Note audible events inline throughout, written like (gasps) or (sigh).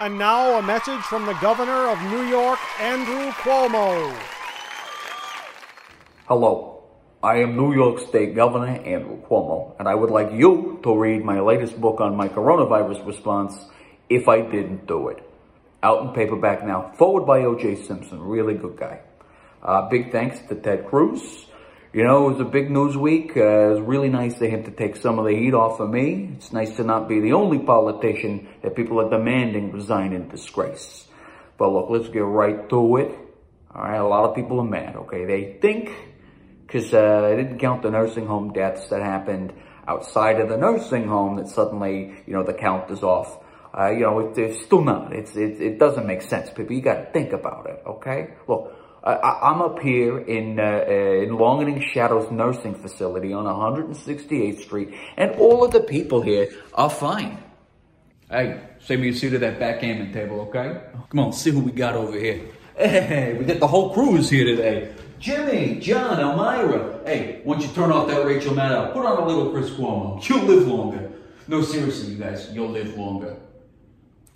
And now a message from the governor of New York, Andrew Cuomo. Hello, I am New York State Governor Andrew Cuomo, and I would like you to read my latest book on my coronavirus response, If I Didn't Do It. Out in paperback now, forward by O.J. Simpson, really good guy. Uh, big thanks to Ted Cruz. You know, it was a big news week. Uh, it was really nice of him to take some of the heat off of me. It's nice to not be the only politician that people are demanding resign in disgrace. But look, let's get right to it. All right, a lot of people are mad, okay? They think because uh, I didn't count the nursing home deaths that happened outside of the nursing home that suddenly, you know, the count is off. Uh, you know, it, it's still not. It's, it, it doesn't make sense, people. You got to think about it, okay? Look, I, am up here in, uh, uh, in Long Shadows Nursing Facility on 168th Street, and all of the people here are fine. Hey, save me a seat at that backgammon table, okay? Come on, see who we got over here. Hey, we got the whole crew's here today. Jimmy, John, Elmira. Hey, why don't you turn off that Rachel Maddow, put on a little Chris Cuomo. You'll live longer. No, seriously, you guys, you'll live longer.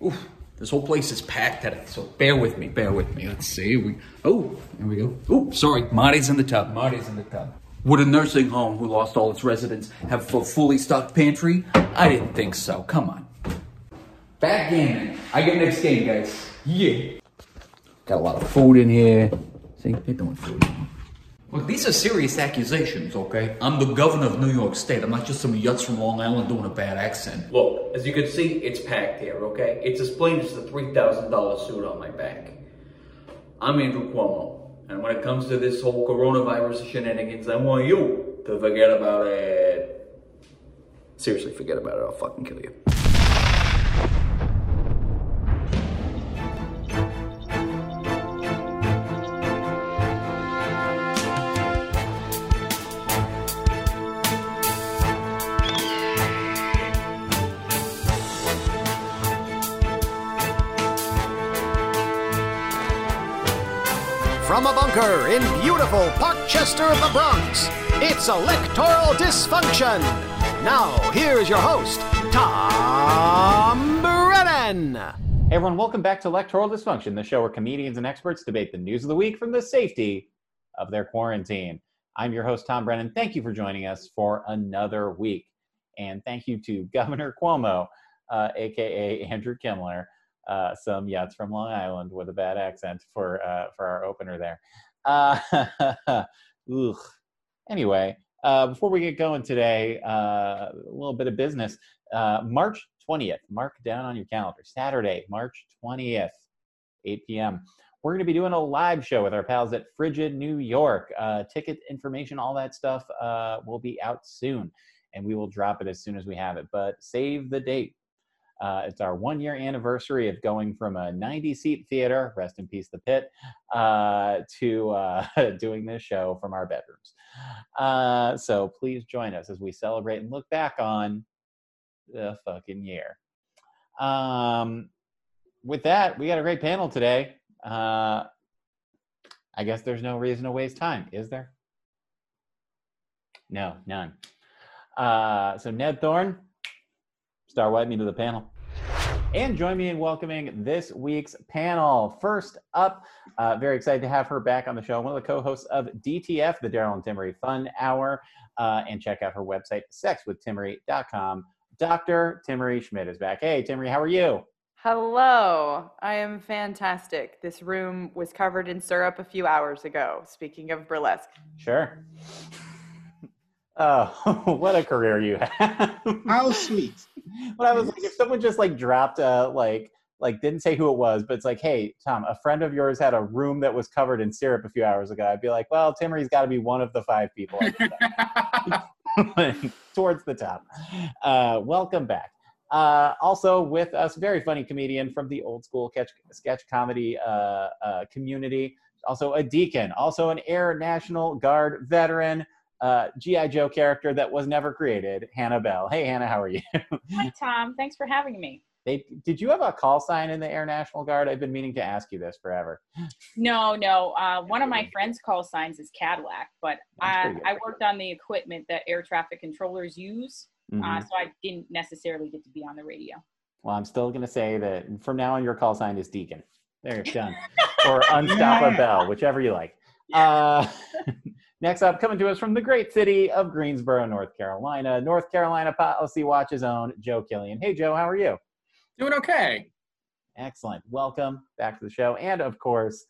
Oof, this whole place is packed today, so bear with me, bear with me. Let's see. We oh, there we go. Oh, sorry, Marty's in the tub. Marty's in the tub. Would a nursing home who lost all its residents have a fully stocked pantry? I didn't think so. Come on. Backgammon. I get next game, guys. Yeah. Got a lot of food in here. See, they're doing food. Look, these are serious accusations, okay? I'm the governor of New York State. I'm not just some yutz from Long Island doing a bad accent. Look, as you can see, it's packed here, okay? It's as plain as the $3,000 suit on my back. I'm Andrew Cuomo, and when it comes to this whole coronavirus shenanigans, I want you to forget about it. Seriously, forget about it. I'll fucking kill you. Bunker in beautiful Parkchester the Bronx, it's Electoral Dysfunction. Now, here's your host, Tom Brennan. Hey everyone, welcome back to Electoral Dysfunction, the show where comedians and experts debate the news of the week from the safety of their quarantine. I'm your host, Tom Brennan. Thank you for joining us for another week. And thank you to (laughs) Governor Cuomo, uh, aka Andrew Kimler, uh, some yachts from Long Island with a bad accent for uh, for our opener there. Uh, (laughs) anyway, uh, before we get going today, uh, a little bit of business. Uh, March 20th, mark down on your calendar. Saturday, March 20th, 8 p.m. We're going to be doing a live show with our pals at Frigid New York. ticket information, all that stuff will be out soon, and we will drop it as soon as we have it. But save the date uh, it's our one year anniversary of going from a 90 seat theater, rest in peace, the pit, uh, to uh, (laughs) doing this show from our bedrooms. Uh, so please join us as we celebrate and look back on the fucking year. Um, with that, we got a great panel today. Uh, I guess there's no reason to waste time, is there? No, none. Uh, so Ned Thorne, Star White me to the panel. And join me in welcoming this week's panel. First up, uh, very excited to have her back on the show, one of the co hosts of DTF, the Daryl and Timaree Fun Hour. Uh, and check out her website, sexwithtimaree.com. Dr. Timaree Schmit is back. Hey, Timaree, how are you? Hello, I am fantastic. This room was covered in syrup a few hours ago. Speaking of burlesque. Sure. Oh, (laughs) what a career you have! How sweet. (laughs) But I was like, if someone just like dropped a like like didn't say who it was, but it's like, hey, Tom, a friend of yours had a room that was covered in syrup a few hours ago. I'd be like, well, has got to be one of the five people (laughs) towards the top. Uh, welcome back. Uh, also with us, very funny comedian from the old school sketch, sketch comedy uh, uh community. Also a deacon, also an Air National Guard veteran uh, GI Joe character that was never created, Hannah Bell. Hey, Hannah, how are you? (laughs) Hi, Tom. Thanks for having me. They, did you have a call sign in the Air National Guard? I've been meaning to ask you this forever. No, no. Uh, one of my friends' call signs is Cadillac, but I, I, worked on the equipment that air traffic controllers use, uh, mm-hmm. uh, so I didn't necessarily get to be on the radio. Well, I'm still going to say that from now on, your call sign is Deacon. There, done. (laughs) or Unstoppable, Bell, whichever you like. Uh, (laughs) next up, coming to us from the great city of Greensboro, North Carolina, North Carolina Policy Watch's own Joe Killian. Hey, Joe, how are you? Doing okay. Excellent. Welcome back to the show. And of course,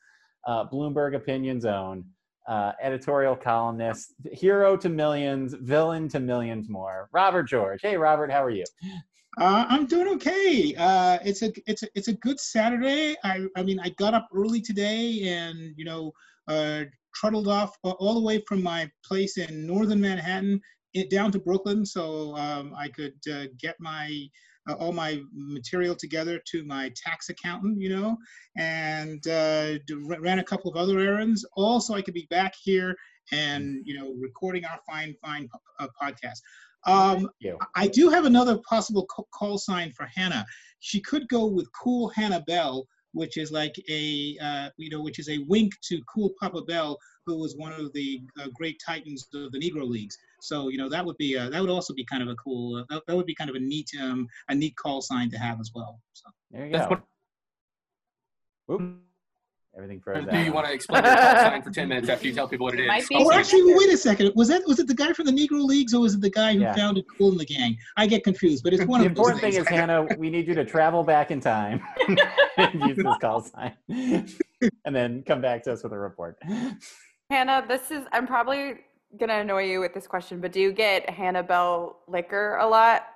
uh, Bloomberg Opinion's own, uh, editorial columnist, hero to millions, villain to millions more, Robert George. Hey, Robert, how are you? Uh, I'm doing okay. Uh, it's a it's a it's a good Saturday. I I mean I got up early today and you know uh, trundled off all the way from my place in northern Manhattan it, down to Brooklyn so um, I could uh, get my uh, all my material together to my tax accountant, you know, and uh, ran a couple of other errands. Also, I could be back here and you know recording our fine fine uh, podcast. Um, I do have another possible call sign for Hannah. She could go with Cool Hannah Bell, which is like a uh, you know which is a wink to Cool Papa Bell, who was one of the uh, great titans of the Negro Leagues. So you know that would be uh, that would also be kind of a cool uh, that, that, would be kind of a neat um, a neat call sign to have as well. So there you go. What... Everything froze Do you want to explain the call (laughs) sign for ten minutes after you tell people what it is? Oh, actually, wait a second. Was that was it the guy from the Negro Leagues or was it the guy who yeah. founded Kool and the Gang? I get confused, but it's one the of the important thing is Hannah. (laughs) We need you to travel back in time (laughs) and use this call sign, and then come back to us with a report. Hannah, this is. I'm probably gonna annoy you with this question, but do you get Hannah Hannibal Lecter a lot?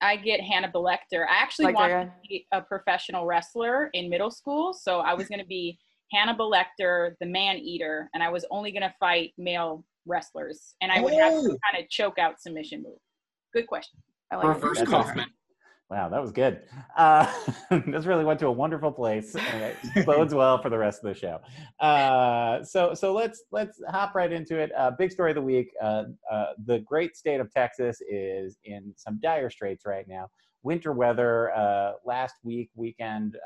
I get Hannibal Lecter. I actually Lecter, wanted to be a professional wrestler in middle school, so I was gonna be Hannibal Lecter, the man eater, and I was only gonna fight male wrestlers, and I would oh. have some kind of choke out submission move. Good question. I like Reverse Kaufman. Wow, that was good. Uh, (laughs) this really went to a wonderful place, and it (laughs) bodes well for the rest of the show. Uh, so, so let's let's hop right into it. Uh, big story of the week: uh, uh, the great state of Texas is in some dire straits right now. Winter weather uh, last week weekend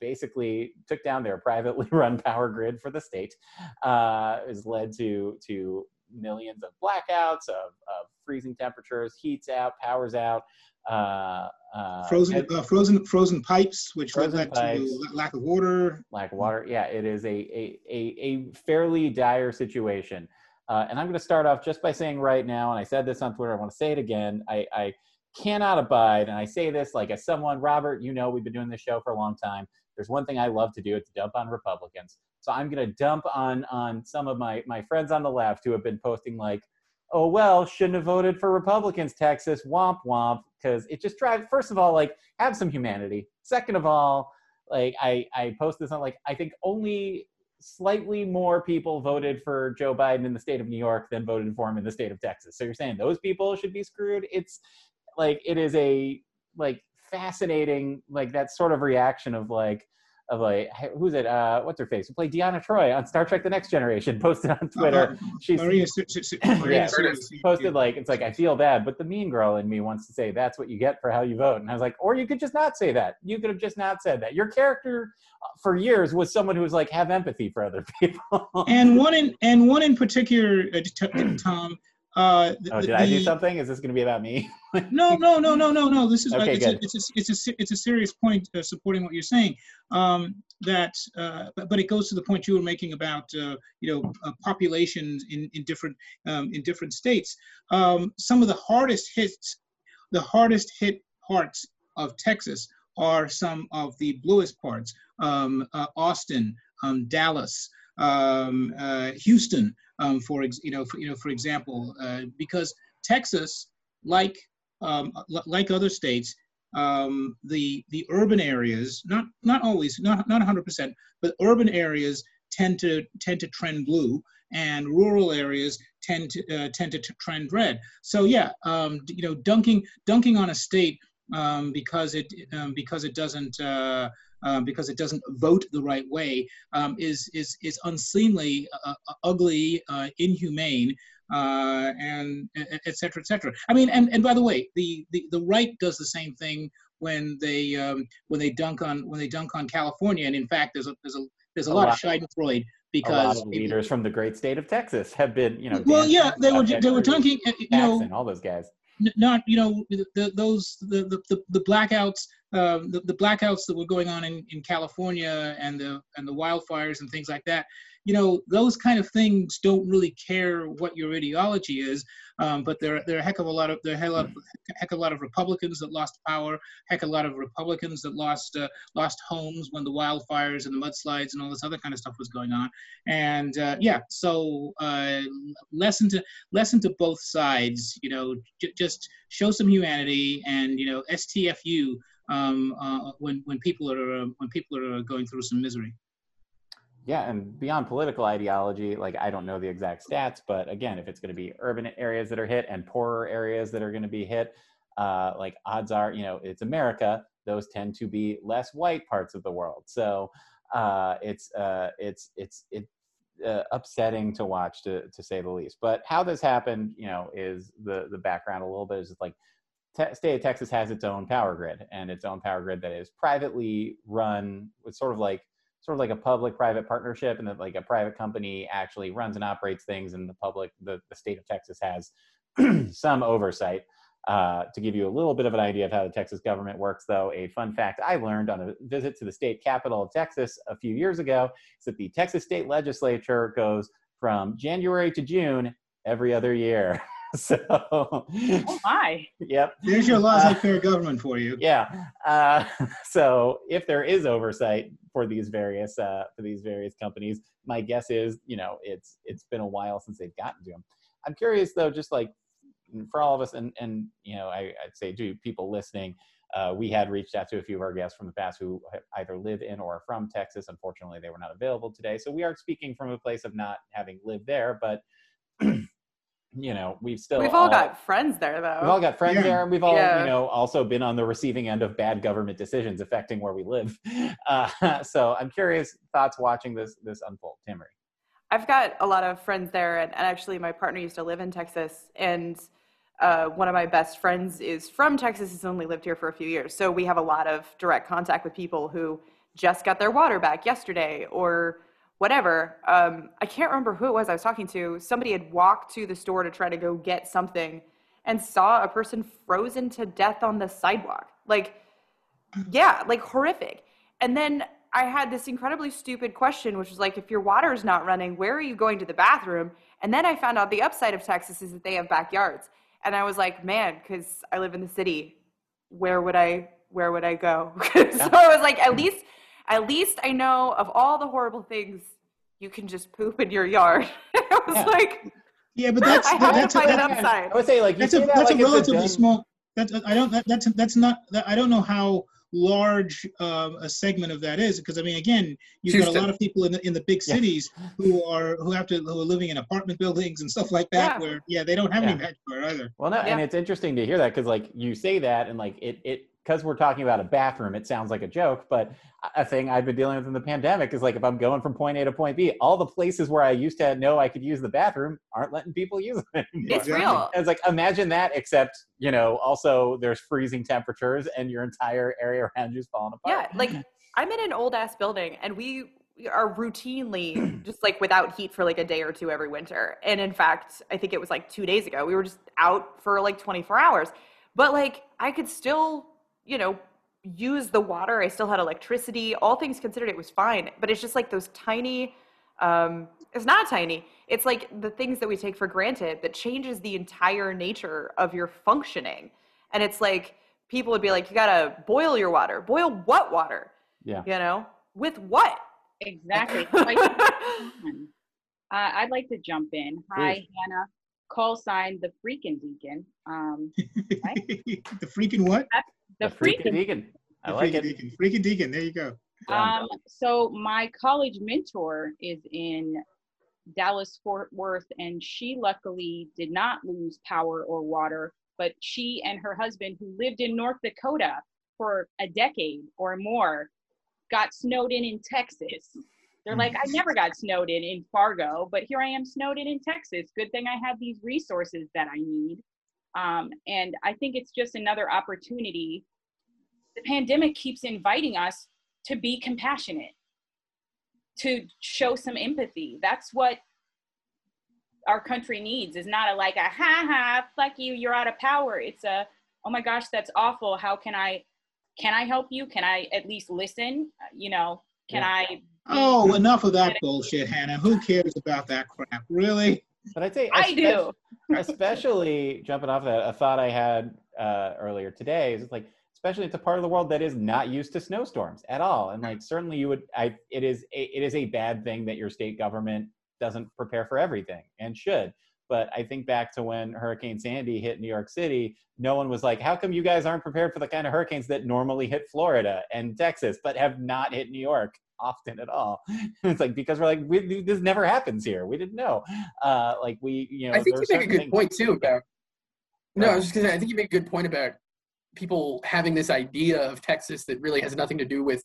basically took down their privately (laughs) run power grid for the state. has led to to millions of blackouts, of, of freezing temperatures, heats out, powers out. Uh, uh, frozen, uh, frozen, frozen pipes, which frozen led pipes, to lack of water. Lack of water. Yeah, it is a a a, a fairly dire situation. Uh, and I'm going to start off just by saying right now, and I said this on Twitter. I want to say it again. I, I cannot abide, and I say this like as someone, Robert. You know, we've been doing this show for a long time. There's one thing I love to do. It's dump on Republicans. So I'm going to dump on on some of my my friends on the left who have been posting like oh well shouldn't have voted for republicans texas womp womp because it just drives first of all like have some humanity second of all like i i post this on like i think only slightly more people voted for joe biden in the state of new york than voted for him in the state of texas so you're saying those people should be screwed it's like it is a like fascinating like that sort of reaction of like of like who's it? Uh, what's her face? Who played Deanna Troi on Star Trek: The Next Generation? (laughs) Posted on Twitter. Uh, She's Maria, (clears throat) yeah, posted like it's like I feel bad, but the mean girl in me wants to say that's what you get for how you vote. And I was like, or you could just not say that. You could have just not said that. Your character uh, for years was someone who was like have empathy for other (laughs) people. and one in and one in particular, uh, (clears throat) Tom uh, oh, did the, I do something? Is this going to be about me? (laughs) no, no, no, no, no, no. This is okay, it's, good. A, it's, a, it's, a, it's a serious point uh, supporting what you're saying. Um, that, uh, but, but it goes to the point you were making about uh, you know uh, populations in in different um, in different states. Um, some of the hardest hits, the hardest hit parts of Texas are some of the bluest parts. Um, uh, Austin, um, Dallas, um, uh, Houston um, for you know, for, you know, for example, uh, because Texas, like um, like other states, um, the the urban areas, not not always, not not 100%, but urban areas tend to tend to trend blue, and rural areas tend to uh, tend to trend red. So yeah, um, you know, dunking dunking on a state um, because it um, because it doesn't uh, um, because it doesn't vote the right way um, is is is unseemly, uh, uh, ugly, uh, inhumane, uh, and et cetera, et cetera. I mean, and, and by the way, the, the, the right does the same thing when they um, when they dunk on when they dunk on California, and in fact, there's a there's a there's a, a lot, lot of Schadenfreude because a lot of leaders from the great state of Texas have been, you know. Well, yeah, they were they were dunking, you know, all those guys not you know the, those the, the, the blackouts um, the, the blackouts that were going on in, in California and the and the wildfires and things like that, you know, those kind of things don't really care what your ideology is. Um, but there, there are a heck of a lot of there are a heck, of, heck of a lot of Republicans that lost power, heck of a lot of Republicans that lost uh, lost homes when the wildfires and the mudslides and all this other kind of stuff was going on. And uh, yeah, so uh, lesson to lesson to both sides. You know, j- just show some humanity and you know STFU um, uh, when when people are uh, when people are going through some misery. Yeah, and beyond political ideology, like I don't know the exact stats, but again, if it's going to be urban areas that are hit and poorer areas that are going to be hit, uh, like odds are, you know, it's America. Those tend to be less white parts of the world. So uh, it's uh, it's it's it's uh, upsetting to watch, to to say the least. But how this happened, you know, is the the background a little bit is like te- state of Texas has its own power grid and its own power grid that is privately run. It's sort of like sort of like a public-private partnership, and that like a private company actually runs and operates things, and the public, the, the state of Texas has (clears throat) some oversight. Uh, to give you a little bit of an idea of how the Texas government works, though, a fun fact I learned on a visit to the state capital of Texas a few years ago is that the Texas state legislature goes from January to June every other year. (laughs) (laughs) so, oh my. Yep. There's your laws uh, fair government for you. Yeah. Uh, (laughs) so if there is oversight for these various uh, for these various companies, my guess is you know it's it's been a while since they've gotten to them. I'm curious though, just like for all of us, and and you know I, I'd say to people listening. Uh, we had reached out to a few of our guests from the past who either live in or are from Texas. Unfortunately, they were not available today. So we are speaking from a place of not having lived there, but (clears throat) you know, we've still we've all, all, got friends there though. We've all got friends yeah. there, and we've all yeah. you know also been on the receiving end of bad government decisions affecting where we live. (laughs) Uh, so I'm curious thoughts watching this this unfold, Timaree. I've got a lot of friends there, and, and actually my partner used to live in Texas, and uh, one of my best friends is from Texas. Has only lived here for a few years, so we have a lot of direct contact with people who just got their water back yesterday, or whatever. Um, I can't remember who it was I was talking to. Somebody had walked to the store to try to go get something and saw a person frozen to death on the sidewalk. Like, yeah, like horrific. And then I had this incredibly stupid question, which was like, if your water is not running, where are you going to the bathroom? And then I found out the upside of Texas is that they have backyards. And I was like, man, because I live in the city, where would I where would I go? (laughs) so I was like, at least at least I know of all the horrible things you can just poop in your yard. (laughs) I was yeah. like, yeah, but that's (laughs) I that, that's a, that's, upside. I would say like that's a, that that's like a relatively a small. That's I don't that, that's that's not that, I don't know how large uh, a segment of that is because I mean again you've Houston. got a lot of people in the in the big cities yeah. who are who have to who are living in apartment buildings and stuff like that yeah. where yeah they don't have yeah. any backyard either. Well, no, and it's interesting to hear that because like you say that and like it it because we're talking about a bathroom, it sounds like a joke, but a thing I've been dealing with in the pandemic is like if I'm going from point A to point B, all the places where I used to know I could use the bathroom aren't letting people use it (laughs) anymore. It's real. It's like imagine that, except you know, also there's freezing temperatures and your entire area around you is falling apart. Yeah, like (laughs) I'm in an old ass building and we are routinely (clears throat) just like without heat for like a day or two every winter. And in fact, I think it was like two days ago, we were just out for like 24 hours. But like I could still you know, use the water. I still had electricity. All things considered, it was fine. But it's just like those tiny, um, it's not tiny. It's like the things that we take for granted that changes the entire nature of your functioning. And it's like people would be like, you gotta boil your water. Boil what water? Yeah. You know, with what? Exactly. (laughs) uh, I'd like to jump in. Hi, Please. Hannah. Call sign the freaking deacon. Um, (laughs) right? the freaking what? That's the, the freaking, deacon. I the like freaking it. Deacon. Freaking deacon. There you go. Um, so my college mentor is in Dallas Fort Worth, and she luckily did not lose power or water. But she and her husband, who lived in North Dakota for a decade or more, got snowed in in Texas. They're like, I never got snowed in in Fargo, but here I am snowed in in Texas. Good thing I have these resources that I need. Um, and I think it's just another opportunity. The pandemic keeps inviting us to be compassionate, to show some empathy. That's what our country needs is not a like a ha ha fuck you you're out of power it's a oh my gosh that's awful how can i can I help you? Can I at least listen? You know, can yeah. I? Oh, enough of that bullshit, Hannah. Who cares about that crap? Really? But I'd say I do. especially jumping off that, a thought I had uh, earlier today is like, especially it's a part of the world that is not used to snowstorms at all, and like certainly you would, I it is a, it is a bad thing that your state government doesn't prepare for everything and should. But I think back to when Hurricane Sandy hit New York City, no one was like, how come you guys aren't prepared for the kind of hurricanes that normally hit Florida and Texas, but have not hit New York? Often at all. (laughs) it's like because we're like we, this never happens here. We didn't know. Uh, like we, you know. I think you make a good things- point too about. No, I was just gonna say I think you make a good point about people having this idea of Texas that really has nothing to do with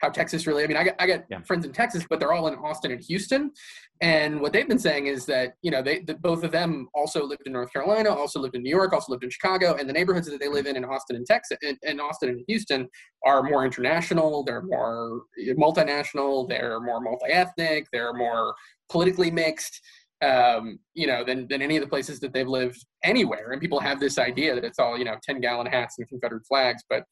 how Texas really. I mean, I got I got yeah. friends in Texas, but they're all in Austin and Houston, and what they've been saying is that you know they the, both of them also lived in North Carolina, also lived in New York, also lived in Chicago, and the neighborhoods that they live in in Austin and Texas, in, in Austin and Houston, are more international. They're more multinational. They're more multi-ethnic. They're more politically mixed um, you know, than, than any of the places that they've lived anywhere. And people have this idea that it's all, you know, 10 gallon hats and Confederate flags, but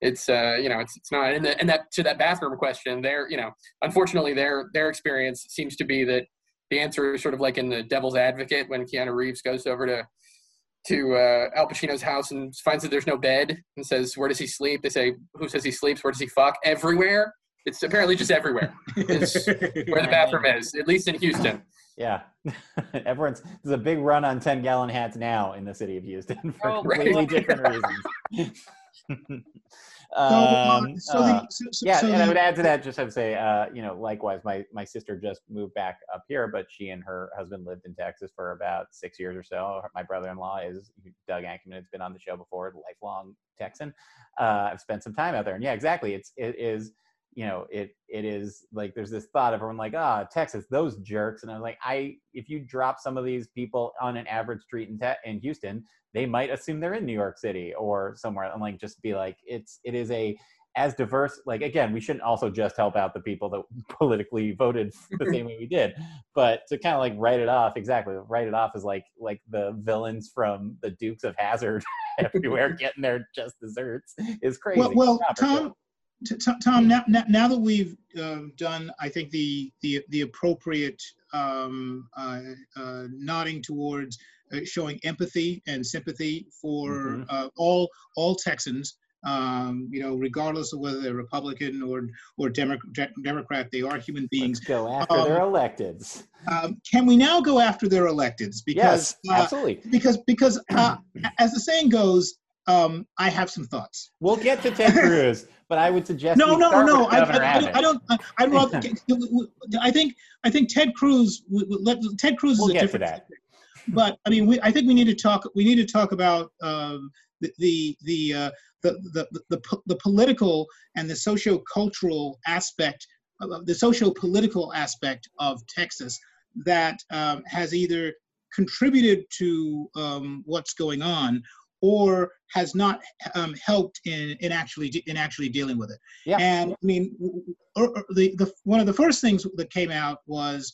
it's, uh, you know, it's, it's not. And, the, and that, to that bathroom question there, you know, unfortunately their, their experience seems to be that the answer is sort of like in the devil's advocate when Keanu Reeves goes over to, to uh, Al Pacino's house and finds that there's no bed and says, where does he sleep? They say, who says he sleeps? Where does he fuck? Everywhere. It's apparently just everywhere. (laughs) It's where the bathroom is, at least in Houston. Yeah, (laughs) everyone's there's a big run on ten gallon hats now in the city of Houston (laughs) for oh, completely different reasons. (laughs) um, so, uh, so, so, yeah, and I would add to that just to say, uh, you know, likewise, my my sister just moved back up here, but she and her husband lived in Texas for about six years or so. My brother-in-law is Doug Ankerman. It's been on the show before, lifelong Texan. Uh, I've spent some time out there, and yeah, exactly. It's it is you know it it is like there's this thought of everyone like ah oh, texas those jerks. And i'm like i if you drop some of these people on an average street in te- in houston they might assume they're in new york city or somewhere and like just be like it's it is a as diverse like again we shouldn't also just help out the people that (laughs) politically voted (laughs) the same way we did but to kind of like write it off exactly write it off as like like the villains from the dukes of hazzard (laughs) everywhere getting their just desserts is crazy. well, well tom Tom, now, now that we've um, done, I think the the the appropriate um, uh, uh, nodding towards uh, showing empathy and sympathy for mm-hmm. Uh, all all Texans, um, you know, regardless of whether they're Republican or or Demo- Democrat, they are human beings. Let's go after um, their electeds. Um, can we now go after their electeds? Because yes, uh, absolutely. because because uh, as the saying goes, um, I have some thoughts. We'll get to Ted Cruz, but I would suggest no, no, no. I, I, I, don't. I, would rather. (laughs) I think. I think Ted Cruz. Let Ted Cruz we'll is a different. Subject. But I mean, we, I think we need to talk. We need to talk about um, the the the, uh, the, the the the political and the socio-cultural aspect, uh, the socio-political aspect of Texas that um, has either contributed to um, what's going on or has not um, helped in, in actually in actually dealing with it. Yeah. And I mean, the, the one of the first things that came out was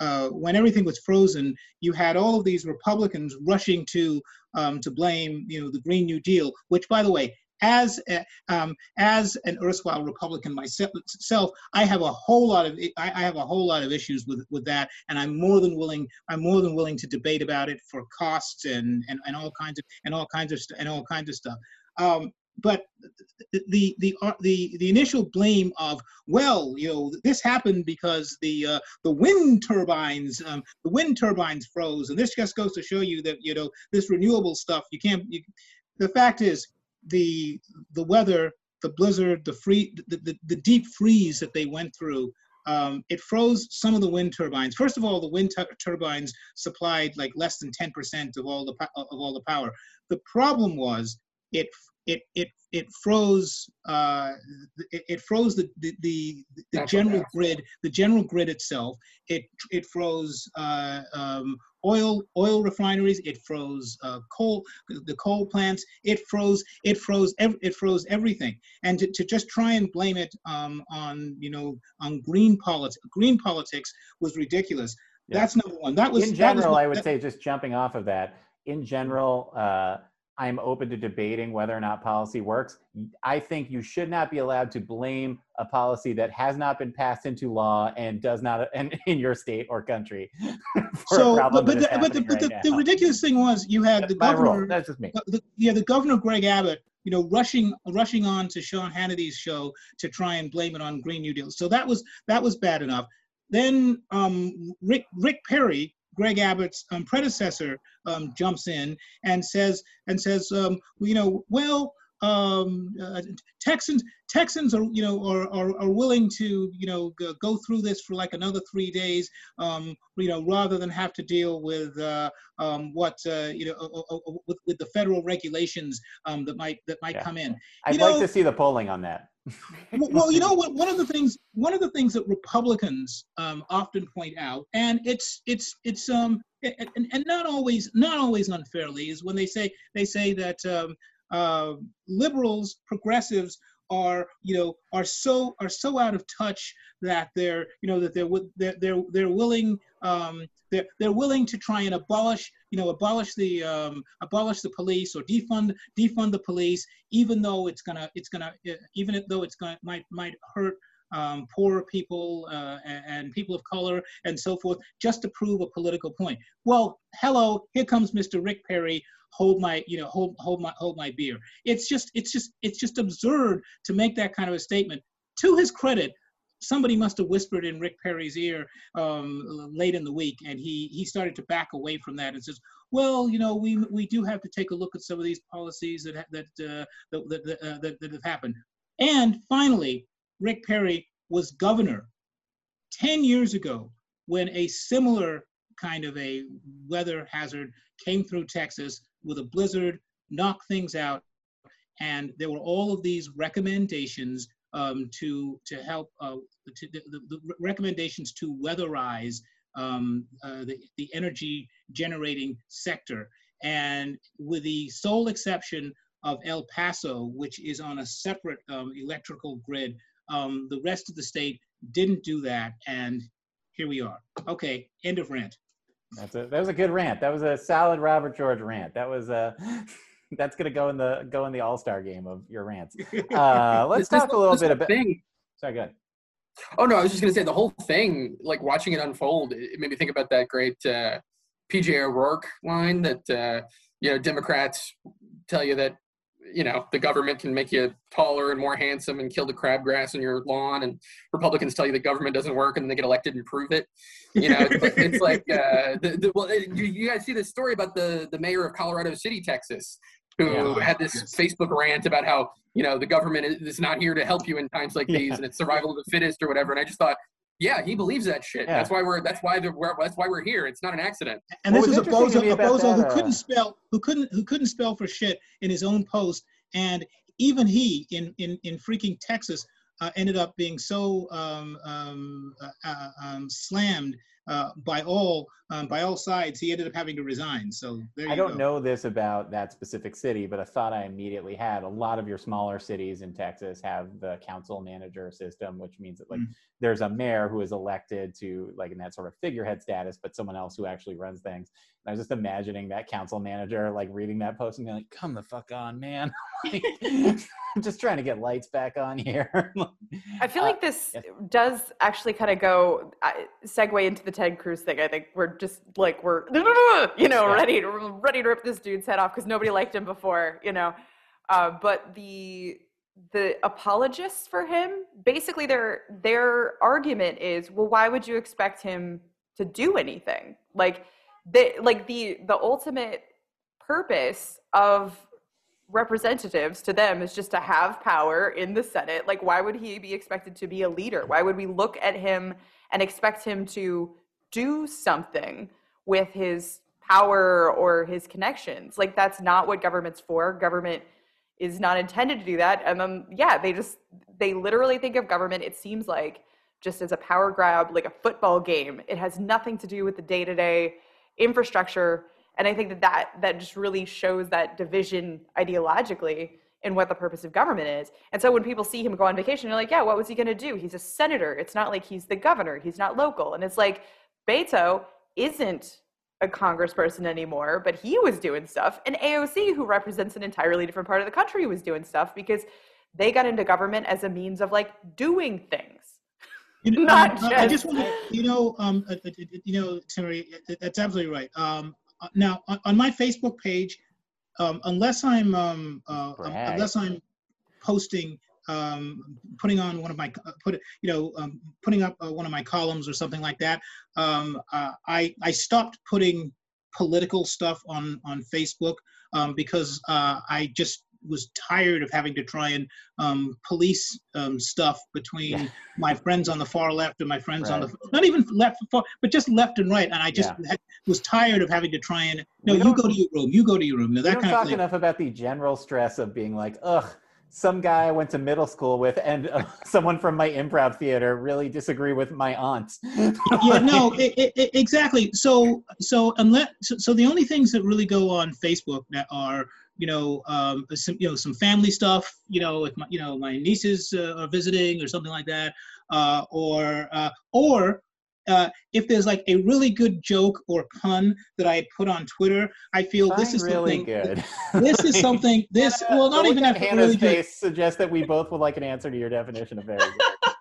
uh, when everything was frozen, you had all of these Republicans rushing to um, to blame you know the Green New Deal, which by the way as a, um, as an erstwhile Republican myself, I have a whole lot of I, have a whole lot of issues with with that, and I'm more than willing I'm more than willing to debate about it for costs and and, and all kinds of and all kinds of and all kinds of stuff. Um, but the the uh, the the initial blame of well you know this happened because the uh, the wind turbines um, the wind turbines froze and this just goes to show you that you know this renewable stuff you can't you, the fact is the the weather, the blizzard, the free, the, the, the deep freeze that they went through, um, it froze some of the wind turbines. First of all, the wind turbines supplied like less than 10% of all the of all the power. The problem was it it it it froze uh, it, it, froze the the, the, the general grid the general grid itself. It it froze uh, um, oil oil refineries. It froze uh, coal the coal plants. It froze it froze ev- it froze everything. And to, to just try and blame it um, on you know on green politics green politics was ridiculous. Yeah. That's number one. That was in general. Was, I would that, say just jumping off of that. In general, uh, I'm open to debating whether or not policy works. I think you should not be allowed to blame a policy that has not been passed into law and does not (laughs) in, in your state or country. (laughs) so, but, but, the, but, the, right the, the, ridiculous thing was you had That's the governor. That's just me. Yeah, the governor Greg Abbott, you know, rushing rushing on to Sean Hannity's show to try and blame it on Green New Deal. So that was that was bad enough. Then um, Rick Rick Perry, Greg Abbott's um, predecessor um, jumps in and says and says, um, you know, well, um, uh, Texans Texans are you know are, are, are willing to you know go through this for like another three days, um, you know, rather than have to deal with uh, um, what uh, you know uh, uh, uh, with, with the federal regulations um, that might that might yeah. come in. I'd you like know, to see the polling on that. Well, you know what? One of the things one of the things that Republicans um, often point out, and it's it's it's um and, and not always not always unfairly, is when they say they say that um, uh, liberals, progressives are you know are so are so out of touch that they're you know that they're they're they're, they're willing um, they're, they're willing to try and abolish you know abolish the um, abolish the police or defund defund the police even though it's gonna it's gonna even though it's gonna might might hurt um, poor people uh, and, people of color and so forth, just to prove a political point. Well, hello, here comes Mr. Rick Perry hold my you know hold hold my hold my beer it's just it's just it's just absurd to make that kind of a statement to his credit somebody must have whispered in rick perry's ear um, late in the week and he he started to back away from that and says well you know we we do have to take a look at some of these policies that that uh, that, that, uh, that, that have happened. And finally rick perry was governor 10 years ago when a similar kind of a weather hazard came through Texas with a blizzard, knocked things out, and there were all of these recommendations um, to to help uh, to, the, the, recommendations to weatherize um, uh, the, the energy generating sector. And with the sole exception of El Paso, which is on a separate um, electrical grid, um, the rest of the state didn't do that. And here we are. Okay, end of rant. That's a that was a good rant. That was a solid Robert George rant. That was a (laughs) that's gonna go in the go in the All Star game of your rants. (laughs) Uh, let's talk a little bit about. Thing. Sorry, good. Oh no, I was just gonna say the whole thing, like watching it unfold, it made me think about that great uh, PJ O'Rourke line that uh, you know Democrats tell you that you know the government can make you taller and more handsome and kill the crabgrass in your lawn and republicans tell you the government doesn't work and then they get elected and prove it you know it's, it's like uh, the, the, well you, you, guys see this story about the the mayor of colorado city texas who yeah. had this yes. facebook rant about how you know the government is not here to help you in times like these and it's survival of the fittest or whatever and i just thought yeah, he believes that shit. Yeah. That's why we're that's why we're that's why we're here. It's not an accident. And this is a bozo, a bozo who couldn't spell who couldn't who couldn't spell for shit in his own post, and even he in in in freaking Texas uh, ended up being so um, um, uh, uh um, slammed uh, by all um, by all sides, he ended up having to resign. So there you. I don't go. know this about that specific city, but a thought I immediately had: a lot of your smaller cities in Texas have the council manager system, which means that like mm. there's a mayor who is elected to like in that sort of figurehead status, but someone else who actually runs things. I was just imagining that council manager like reading that post and being like, "Come the fuck on, man! (laughs) (laughs) I'm (laughs) just trying to get lights back on here." I feel uh, like this does actually kind of go uh, segue into the Ted Cruz thing. I think we're just like we're you know ready to ready to rip this dude's head off because nobody liked him before, you know. Uh, but the the apologists for him basically their their argument is well why would you expect him to do anything like they like the the ultimate purpose of representatives to them is just to have power in the senate like why would he be expected to be a leader why would we look at him and expect him to do something with his power or his connections. Like that's not what government's for. Government is not intended to do that. And then yeah, they just they literally think of government it seems like just as a power grab like a football game. It has nothing to do with the day-to-day infrastructure and I think that that that just really shows that division ideologically in what the purpose of government is. And so when people see him go on vacation, they're like, yeah, what was he going to do? He's a senator. It's not like he's the governor. He's not local. And it's like, Beto isn't a congressperson anymore, but he was doing stuff. And AOC, who represents an entirely different part of the country, was doing stuff because they got into government as a means of like doing things. You know, Not um, just... I just want to, you know, um, uh, uh, uh, you know, Terry, that's absolutely right. Um, now on, on my Facebook page, um, unless I'm um, uh, um, unless I'm posting um, putting on one of my put you know um, putting up uh, one of my columns or something like that. Um, uh, I I stopped putting political stuff on on Facebook um, because uh, I just was tired of having to try and um, police um, stuff between my friends on the far left and my friends right. on the not even left far, but just left and right. And I just yeah. had, was tired of having to try and no, you go to your room, you go to your room. No, that kind of thing. enough about the general stress of being like, ugh some guy I went to middle school with and uh, (laughs) someone from my improv theater really disagree with my aunt. (laughs) yeah, no, it, it, exactly. So, so unless, so, so, the only things that really go on Facebook that are, you know, um, some, you know, some family stuff, you know, if my, you know, my nieces uh, are visiting or something like that, uh, or, uh, or uh, if there's like a really good joke or pun that I put on Twitter, I feel this is really something good. this is something. (laughs) This well, not even at Hannah's really face good. suggests that we both would like an answer to your definition of very good.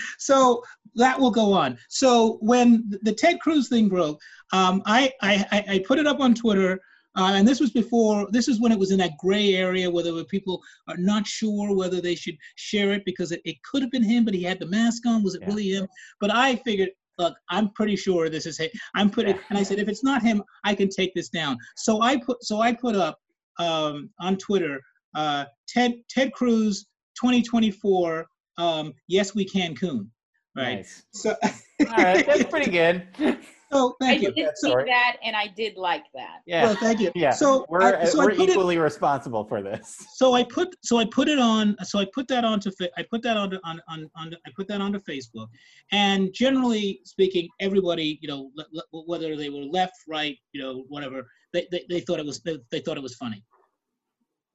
(laughs) so that will go on. So when the Ted Cruz thing broke, um, I, I I put it up on Twitter. Uh, and this was before, this is when it was in that gray area where there were people are not sure whether they should share it because it, it could have been him, but he had the mask on. Was it yeah. really him? But I figured, look, I'm pretty sure this is him. I'm putting, and I said, if it's not him, I can take this down. So I put, so I put up um, on Twitter, uh, Ted Ted Cruz 2024. Um, yes, we Cancun. Right. Nice. So. All right, that's pretty good. (laughs) Oh, thank I you. I did see that, and I did like that. Yeah, well, thank you. Yeah, so we're I, uh, so we're equally it, responsible for this. So I put so I put it on. So I put that onto I put that on on on, on I put that onto Facebook, and generally speaking, everybody you know whether they were left, right, you know whatever, they they, they thought it was they, they thought it was funny.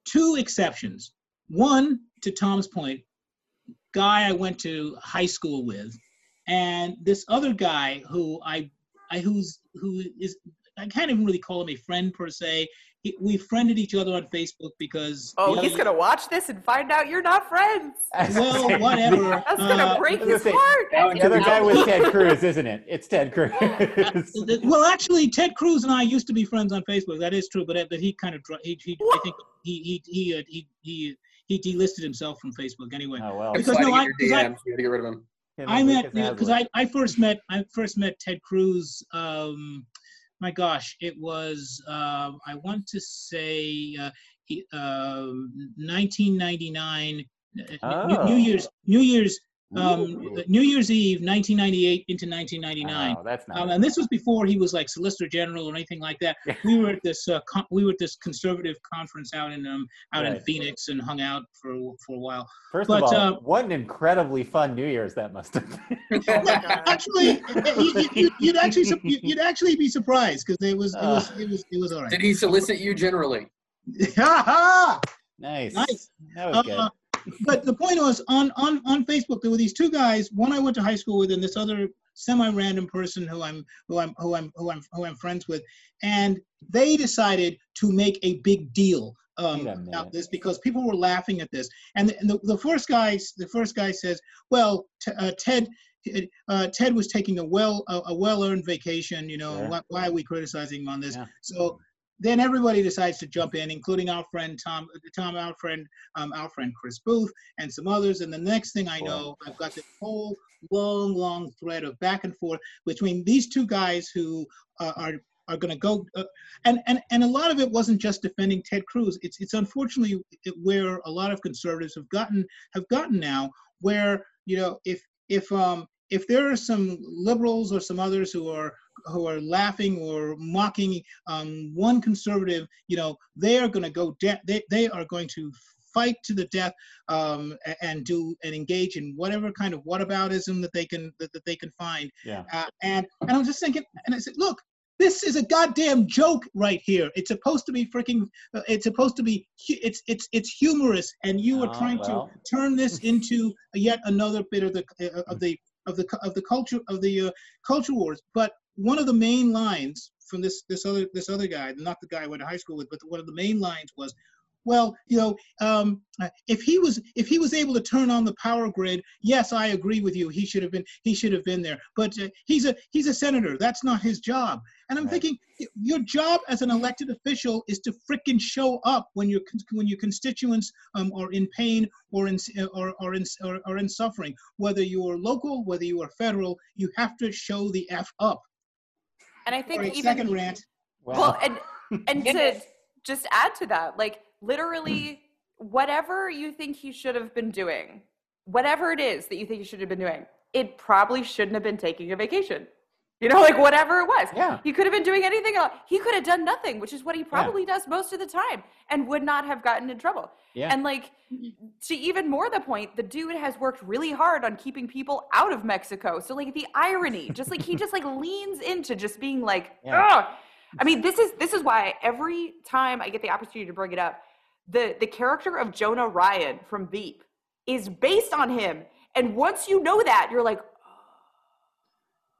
Two exceptions. One, to Tom's point, guy I went to high school with, and this other guy who I I, who's who is I can't even really call him a friend per se. He, we friended each other on Facebook because. Oh, he's gonna watch this and find out you're not friends. (laughs) Well, whatever. (laughs) That's gonna uh, break his heart. The other guy was Ted Cruz, isn't it? It's Ted Cruz. well, actually, Ted Cruz and I used to be friends on Facebook. That is true, but but he kind of he, he I think he he he uh, he he he delisted himself from Facebook anyway. Oh well. Because no, I, DMs, I, you to get rid of him. I met because I, I first met I first met Ted Cruz. Um, my gosh, it was um, I want to say uh, he, uh, 1999 oh. New, New Year's New Year's um, New Year's Eve, 1998 into 1999. Oh, that's nice. Um, and this was before he was like Solicitor General or anything like that. we were at this uh, con- we were at this conservative conference out in um, out right. in Phoenix and hung out for for a while. First but, of all, uh, what an incredibly fun New Year's that must have been. (laughs) actually, you, would actually you'd actually be surprised because it was it was it was it was all right. Did he solicit you generally? (laughs) nice. Nice. That was uh, good but the point was on on on Facebook there were these two guys. One I went to high school with, and this other semi-random person who I'm who I'm who I'm who I'm who I'm friends with, and they decided to make a big deal um, about this because people were laughing at this. And the, and the, the first guy the first guy says, "Well, t- uh, Ted." Uh, Ted was taking a well a, a well-earned vacation. You know, why, why, are we criticizing him on this? Yeah. So then everybody decides to jump in, including our friend Tom, Tom, our friend, um, our friend Chris Booth, and some others. And the next thing I know, I've got this whole long, long thread of back and forth between these two guys who uh, are are going to go, uh, and and and a lot of it wasn't just defending Ted Cruz. It's it's unfortunately where a lot of conservatives have gotten have gotten now, where you know if if um if there are some liberals or some others who are who are laughing or mocking um, one conservative, you know, they are going to go. De- they they are going to fight to the death um, and do and engage in whatever kind of whataboutism that they can that, that they can find. Yeah. Uh, and and I'm just thinking, and I said, look, this is a goddamn joke right here. It's supposed to be freaking. Uh, it's supposed to be. It's it's it's humorous, and you are oh, trying well. to turn this into yet another bit of the uh, of the of the of the culture of the uh, culture wars. But one of the main lines from this this other this other guy, not the guy I went to high school with, but one of the main lines was, well, you know, um, if he was if he was able to turn on the power grid, yes, I agree with you. He should have been he should have been there. But uh, he's a he's a senator. That's not his job. And I'm right. thinking, your job as an elected official is to fricking show up when your when your constituents um, are in pain or in or, or in or, or in suffering. Whether you are local, whether you are federal, you have to show the f up. And I think right, even second rant. Well, and and (laughs) to just add to that, like literally whatever you think he should have been doing, whatever it is that you think he should have been doing, it probably shouldn't have been taking a vacation. You know, like whatever it was. Yeah. He could have been doing anything else. He could have done nothing, which is what he probably yeah. does most of the time and would not have gotten in trouble. Yeah. And like to even more the point, the dude has worked really hard on keeping people out of Mexico. So like the irony, just like he just like (laughs) leans into just being like, yeah. oh I mean, this is this is why every time I get the opportunity to bring it up, the the character of Jonah Ryan from Veep is based on him. And once you know that, you're like,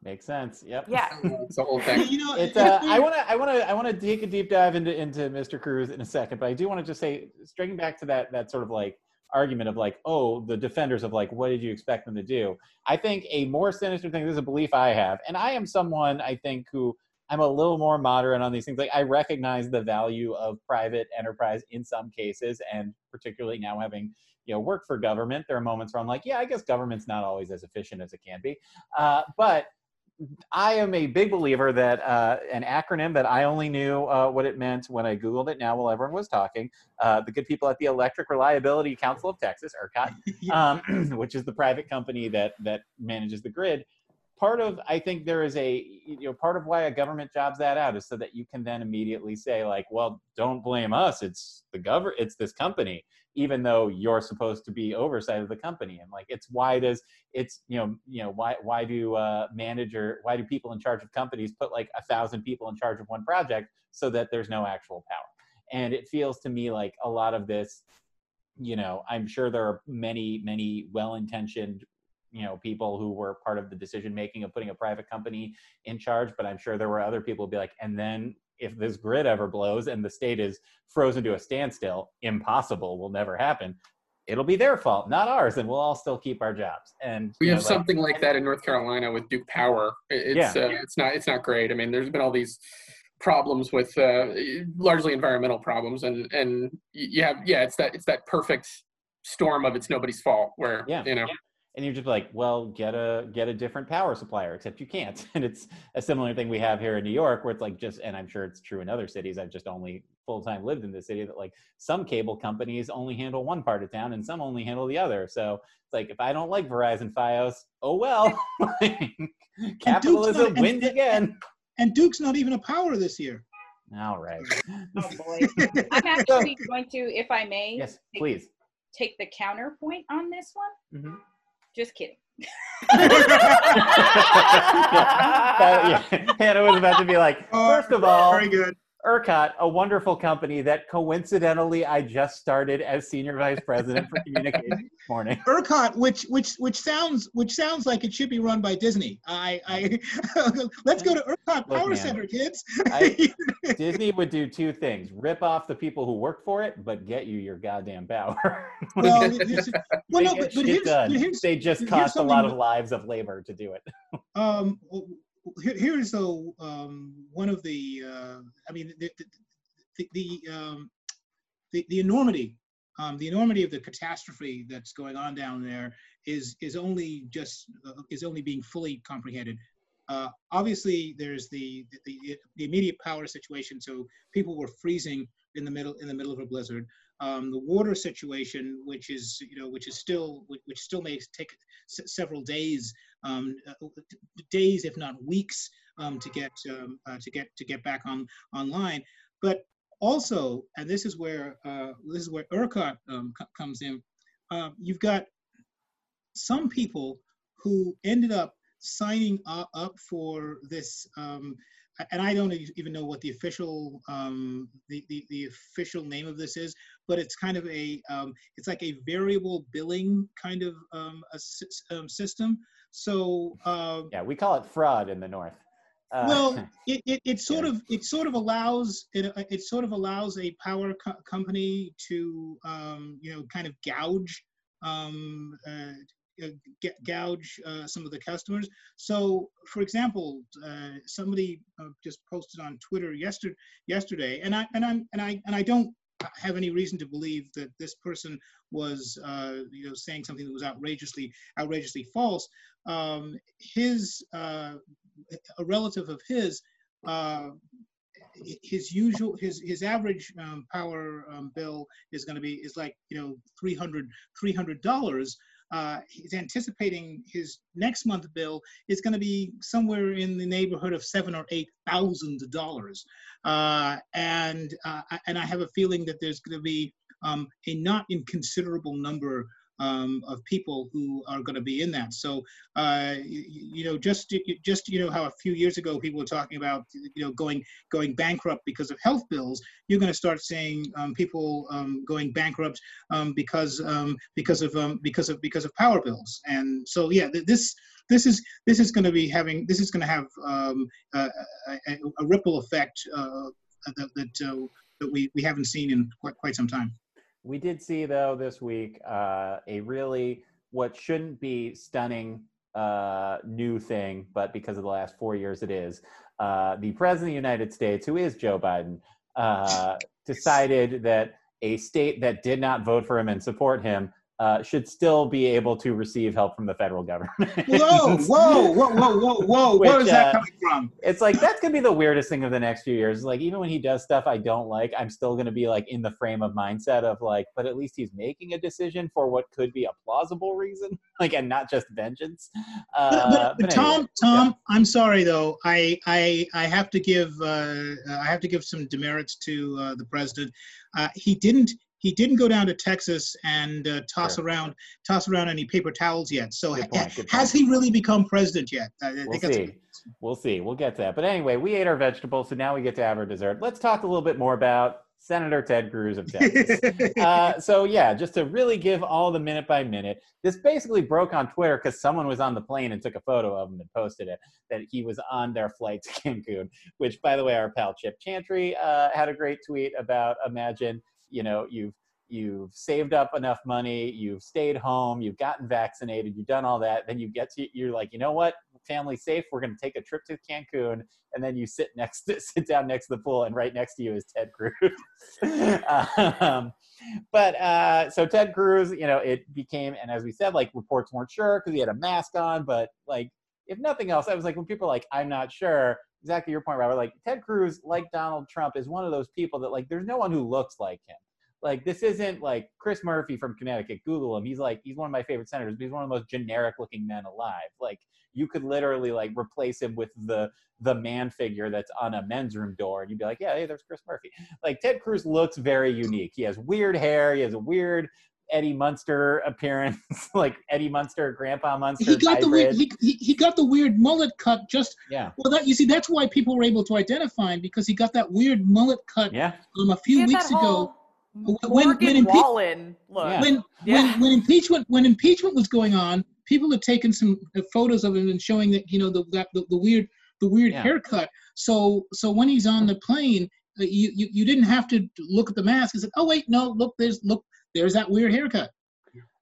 Makes sense. Yep. Yeah. (laughs) it's the whole thing. You know, it's, uh, I want to, I want to, I want to take a deep dive into into Mr. Cruz in a second, but I do want to just say, stringing back to that that sort of like argument of like, oh, the defenders of like, what did you expect them to do? I think a more sinister thing. This is a belief I have, and I am someone I think who I'm a little more moderate on these things. Like I recognize the value of private enterprise in some cases, and particularly now having you know worked for government, there are moments where I'm like, yeah, I guess government's not always as efficient as it can be. Uh, but I am a big believer that uh, an acronym that I only knew uh, what it meant when I Googled it now while everyone was talking. Uh, the good people at the Electric Reliability Council of Texas, ERCOT, (laughs) um, (clears throat) which is the private company that that manages the grid, part of i think there is a you know part of why a government jobs that out is so that you can then immediately say like well don't blame us. It's the government it's this company even though you're supposed to be oversight of the company. And like it's why does it's you know you know why why do uh manager why do people in charge of companies put like a thousand people in charge of one project so that there's no actual power? And it feels to me like a lot of this you know i'm sure there are many many well-intentioned you know people who were part of the decision making of putting a private company in charge but i'm sure there were other people be like and then if this grid ever blows and the state is frozen to a standstill impossible will never happen it'll be their fault not ours and we'll all still keep our jobs and we have know, something like, like that in north carolina with duke power it's yeah. uh, it's not it's not great i mean there's been all these problems with uh, largely environmental problems and and you have yeah it's that it's that perfect storm of it's nobody's fault where yeah. you know yeah and you're just like well get a get a different power supplier except you can't. (laughs) And it's a similar thing we have here in new york where it's like just and i'm sure it's true in other cities i've just only full-time lived in the city that like some cable companies only handle one part of town and some only handle the other. So it's like if i don't like verizon fios oh well. (laughs) Capitalism not, wins and, again. and duke's not even a power this year. All right. (laughs) Oh boy. I'm actually going to if i may yes please. take the counterpoint on this one. Mm-hmm just kidding. (laughs) (laughs) yeah. (laughs) Hannah was about to be like, oh, first of all, very good. ERCOT, a wonderful company that coincidentally I just started as senior vice president for communications this morning. (laughs) ERCOT, which which which sounds which sounds like it should be run by Disney. I I (laughs) let's go to ERCOT Power man, Center, kids. I, Disney would do two things: rip off the people who work for it, but get you your goddamn power. (laughs) well, well no, but, but, here's, but here's, they just cost a lot of lives of labor to do it. um here, here's so um, one of the uh, I mean the the the, um, the, the enormity um, the enormity of the catastrophe that's going on down there is is only just uh, is only being fully comprehended. Uh, obviously, there's the, the the immediate power situation, so people were freezing in the middle in the middle of a blizzard. Um, the water situation, which is you know which is still which still may take several days um, uh, days, if not weeks, um, to get um, uh, to get to get back on online. But also, and this is where uh, this is where ERCOT um, comes in. Uh, you've got some people who ended up signing up for this um, and I don't even know what the official um, the, the, the official name of this is, but it's kind of a um, it's like a variable billing kind of um, a, system. So uh, yeah, we call it fraud in the north. Uh, well, (laughs) it, it, it sort of it sort of allows it it sort of allows a power co- company to um, you know kind of gouge um, uh, uh, gouge uh, some of the customers. So, for example, uh, somebody uh, just posted on Twitter yesterday, yesterday, and I and I and I and I don't have any reason to believe that this person was, uh, you know, saying something that was outrageously outrageously false. Um, his uh, a relative of his his usual his his average um, power um, bill is going to be is like you know 300 300 dollars uh, he's anticipating his next month bill is going to be somewhere in the neighborhood of seven or eight thousand dollars, uh, and uh, and I have a feeling that there's going to be um, a not inconsiderable number um, of people who are going to be in that. So, uh, you, you, know, just just you know how a few years ago people were talking about you know going going bankrupt because of health bills. You're going to start seeing um, people um, going bankrupt um, because um, because of um, because of because of power bills. And so, yeah, this this is this is going to be having this is going to have a, a, a, ripple effect uh, that that, uh, that we, we haven't seen in quite, quite some time. We did see though this week uh, a really what shouldn't be stunning uh, new thing, but because of the last four years it is. Uh, the president of the United States, who is Joe Biden, uh, (laughs) decided that a state that did not vote for him and support him uh, should still be able to receive help from the federal government. whoa, (laughs) whoa, whoa, whoa, whoa, whoa! Which, Where is that uh, coming from? It's like that's gonna be the weirdest thing of the next few years. Like even when he does stuff I don't like, I'm still gonna be like in the frame of mindset of like, but at least he's making a decision for what could be a plausible reason, (laughs) like and not just vengeance. Uh, but, but, but, Tom, anyway, Tom, yeah. I'm sorry though. I I I have to give uh, I have to give some demerits to uh, the president. Uh, he didn't he didn't go down to Texas and uh, toss sure. around toss around any paper towels yet. So ha- has he really become president yet? we'll see. We'll see. We'll get to that. But anyway, we ate our vegetables, so now we get to have our dessert. Let's talk a little bit more about Senator Ted Cruz of Texas. (laughs) uh, so yeah, just to really give all the minute by minute, this basically broke on Twitter because someone was on the plane and took a photo of him and posted it that he was on their flight to (laughs) Cancun. Which, by the way, our pal Chip Chantry uh, had a great tweet about. Imagine you know you've you've saved up enough money you've stayed home you've gotten vaccinated you've done all that then you get to you're like you know what? Family safe. We're going to take a trip to cancun. And then you sit next to, (laughs) sit down next to the pool and right next to you is ted cruz. (laughs) Um, but uh, so ted cruz you know it became and as we said like reports weren't sure because he had a mask on but like if nothing else i was like when people are like i'm not sure exactly your point robert like ted cruz like donald trump is one of those people that like there's no one who looks like him like this isn't like Chris Murphy from Connecticut. Google him. He's like he's one of my favorite senators. But he's one of the most generic looking men alive. Like you could literally like replace him with the the man figure that's on a men's room door, and you'd be like, yeah, hey, there's Chris Murphy. Like Ted Cruz looks very unique. He has weird hair. He has a weird Eddie Munster appearance, (laughs) like Eddie Munster, Grandpa Munster. He got hybrid. the weird, he, he, he, got the weird mullet cut. Just yeah. Well, that you see, that's why people were able to identify him because he got that weird mullet cut. Yeah. Um, a few weeks ago. When, when, impe- Wallen look. When, yeah. when, when impeachment when impeachment was going on, people had taken some uh, photos of him and showing that you know the that, the, the weird the weird yeah. haircut. So so when he's on the plane, uh, you, you you didn't have to look at the mask and say, oh wait, no, look, there's look, there's that weird haircut.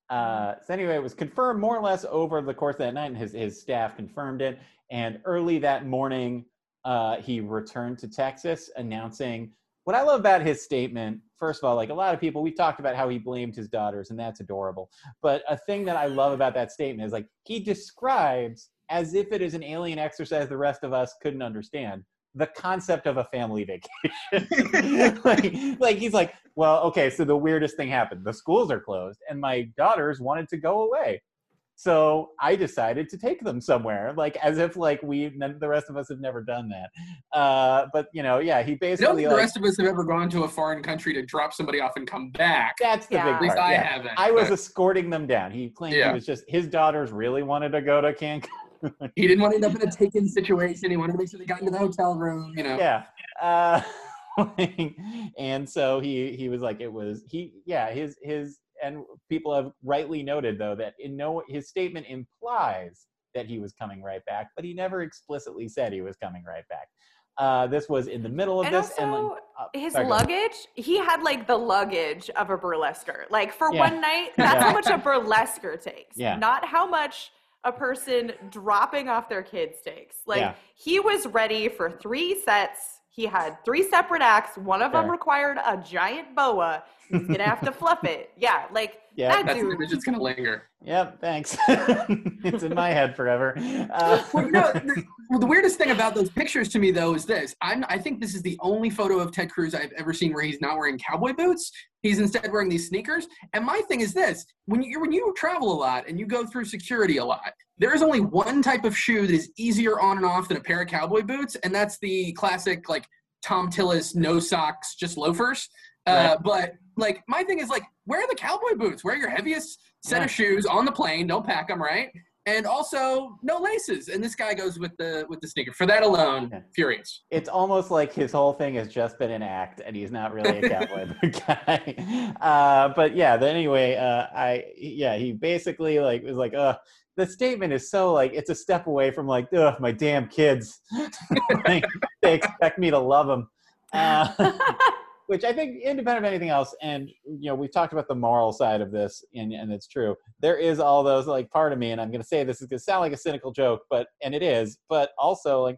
Uh, so anyway, it was confirmed more or less over the course of that night, and his his staff confirmed it. And early that morning, uh, he returned to Texas, announcing what I love about his statement, first of all, like a lot of people, we've talked about how he blamed his daughters, and that's adorable. But a thing that I love about that statement is like he describes as if it is an alien exercise the rest of us couldn't understand the concept of a family vacation. (laughs) (laughs) like, like he's like, well, okay, so the weirdest thing happened. The schools are closed, and my daughters wanted to go away. So I decided to take them somewhere, like as if like we the rest of us have never done that. Uh, but you know, yeah, he basically. I don't think the rest of us have ever gone to a foreign country to drop somebody off and come back. That's the yeah. big part. At least I yeah. haven't. I was but... escorting them down. He claimed yeah. he was just his daughters really wanted to go to Cancun. He didn't want to end up in a taken situation. He wanted to make sure they got into the hotel room. You know. Yeah. Uh, (laughs) and so he he was like it was he yeah his his and people have rightly noted though that in no his statement implies that he was coming right back, but he never explicitly said he was coming right back. Uh, this was in the middle of and this, also, and like, uh, his sorry, luggage. He had like the luggage of a burlesquer. Like for yeah. one night, (laughs) that's yeah. how much a burlesquer takes. Yeah. Not how much a person dropping off their kids takes. Like yeah. he was ready for three sets he had three separate acts. One of them required a giant boa. He's gonna have to fluff it. (laughs) Yeah, like yeah, that that's dude. just gonna linger. Yep, thanks. (laughs) it's in my head forever. Uh, (laughs) well, you know, the, well, the weirdest thing about those pictures to me though is this. I'm, I think this is the only photo of Ted Cruz I've ever seen where he's not wearing cowboy boots. He's instead wearing these sneakers. And my thing is this: when you when you travel a lot and you go through security a lot, there is only one type of shoe that is easier on and off than a pair of cowboy boots, and that's the classic like Thom Tillis no socks, just loafers. Uh, right. But like my thing is like wear the cowboy boots, wear your heaviest set yeah. of shoes on the plane, don't pack them, right? And also no laces. And this guy goes with the with the sneaker. For that alone, yeah. furious. It's almost like his whole thing has just been an act, and he's not really a (laughs) cowboy guy. Uh, but yeah, then anyway, uh, I yeah, he basically like was like, uh, the statement is so like it's a step away from like, ugh, my damn kids. (laughs) like, they expect me to love them. Uh, (laughs) which I think, independent of anything else, and you know, we've talked about the moral side of this, and, and it's true. There is all those like part of me, and I'm going to say this is going to sound like a cynical joke, but and it is, but also like,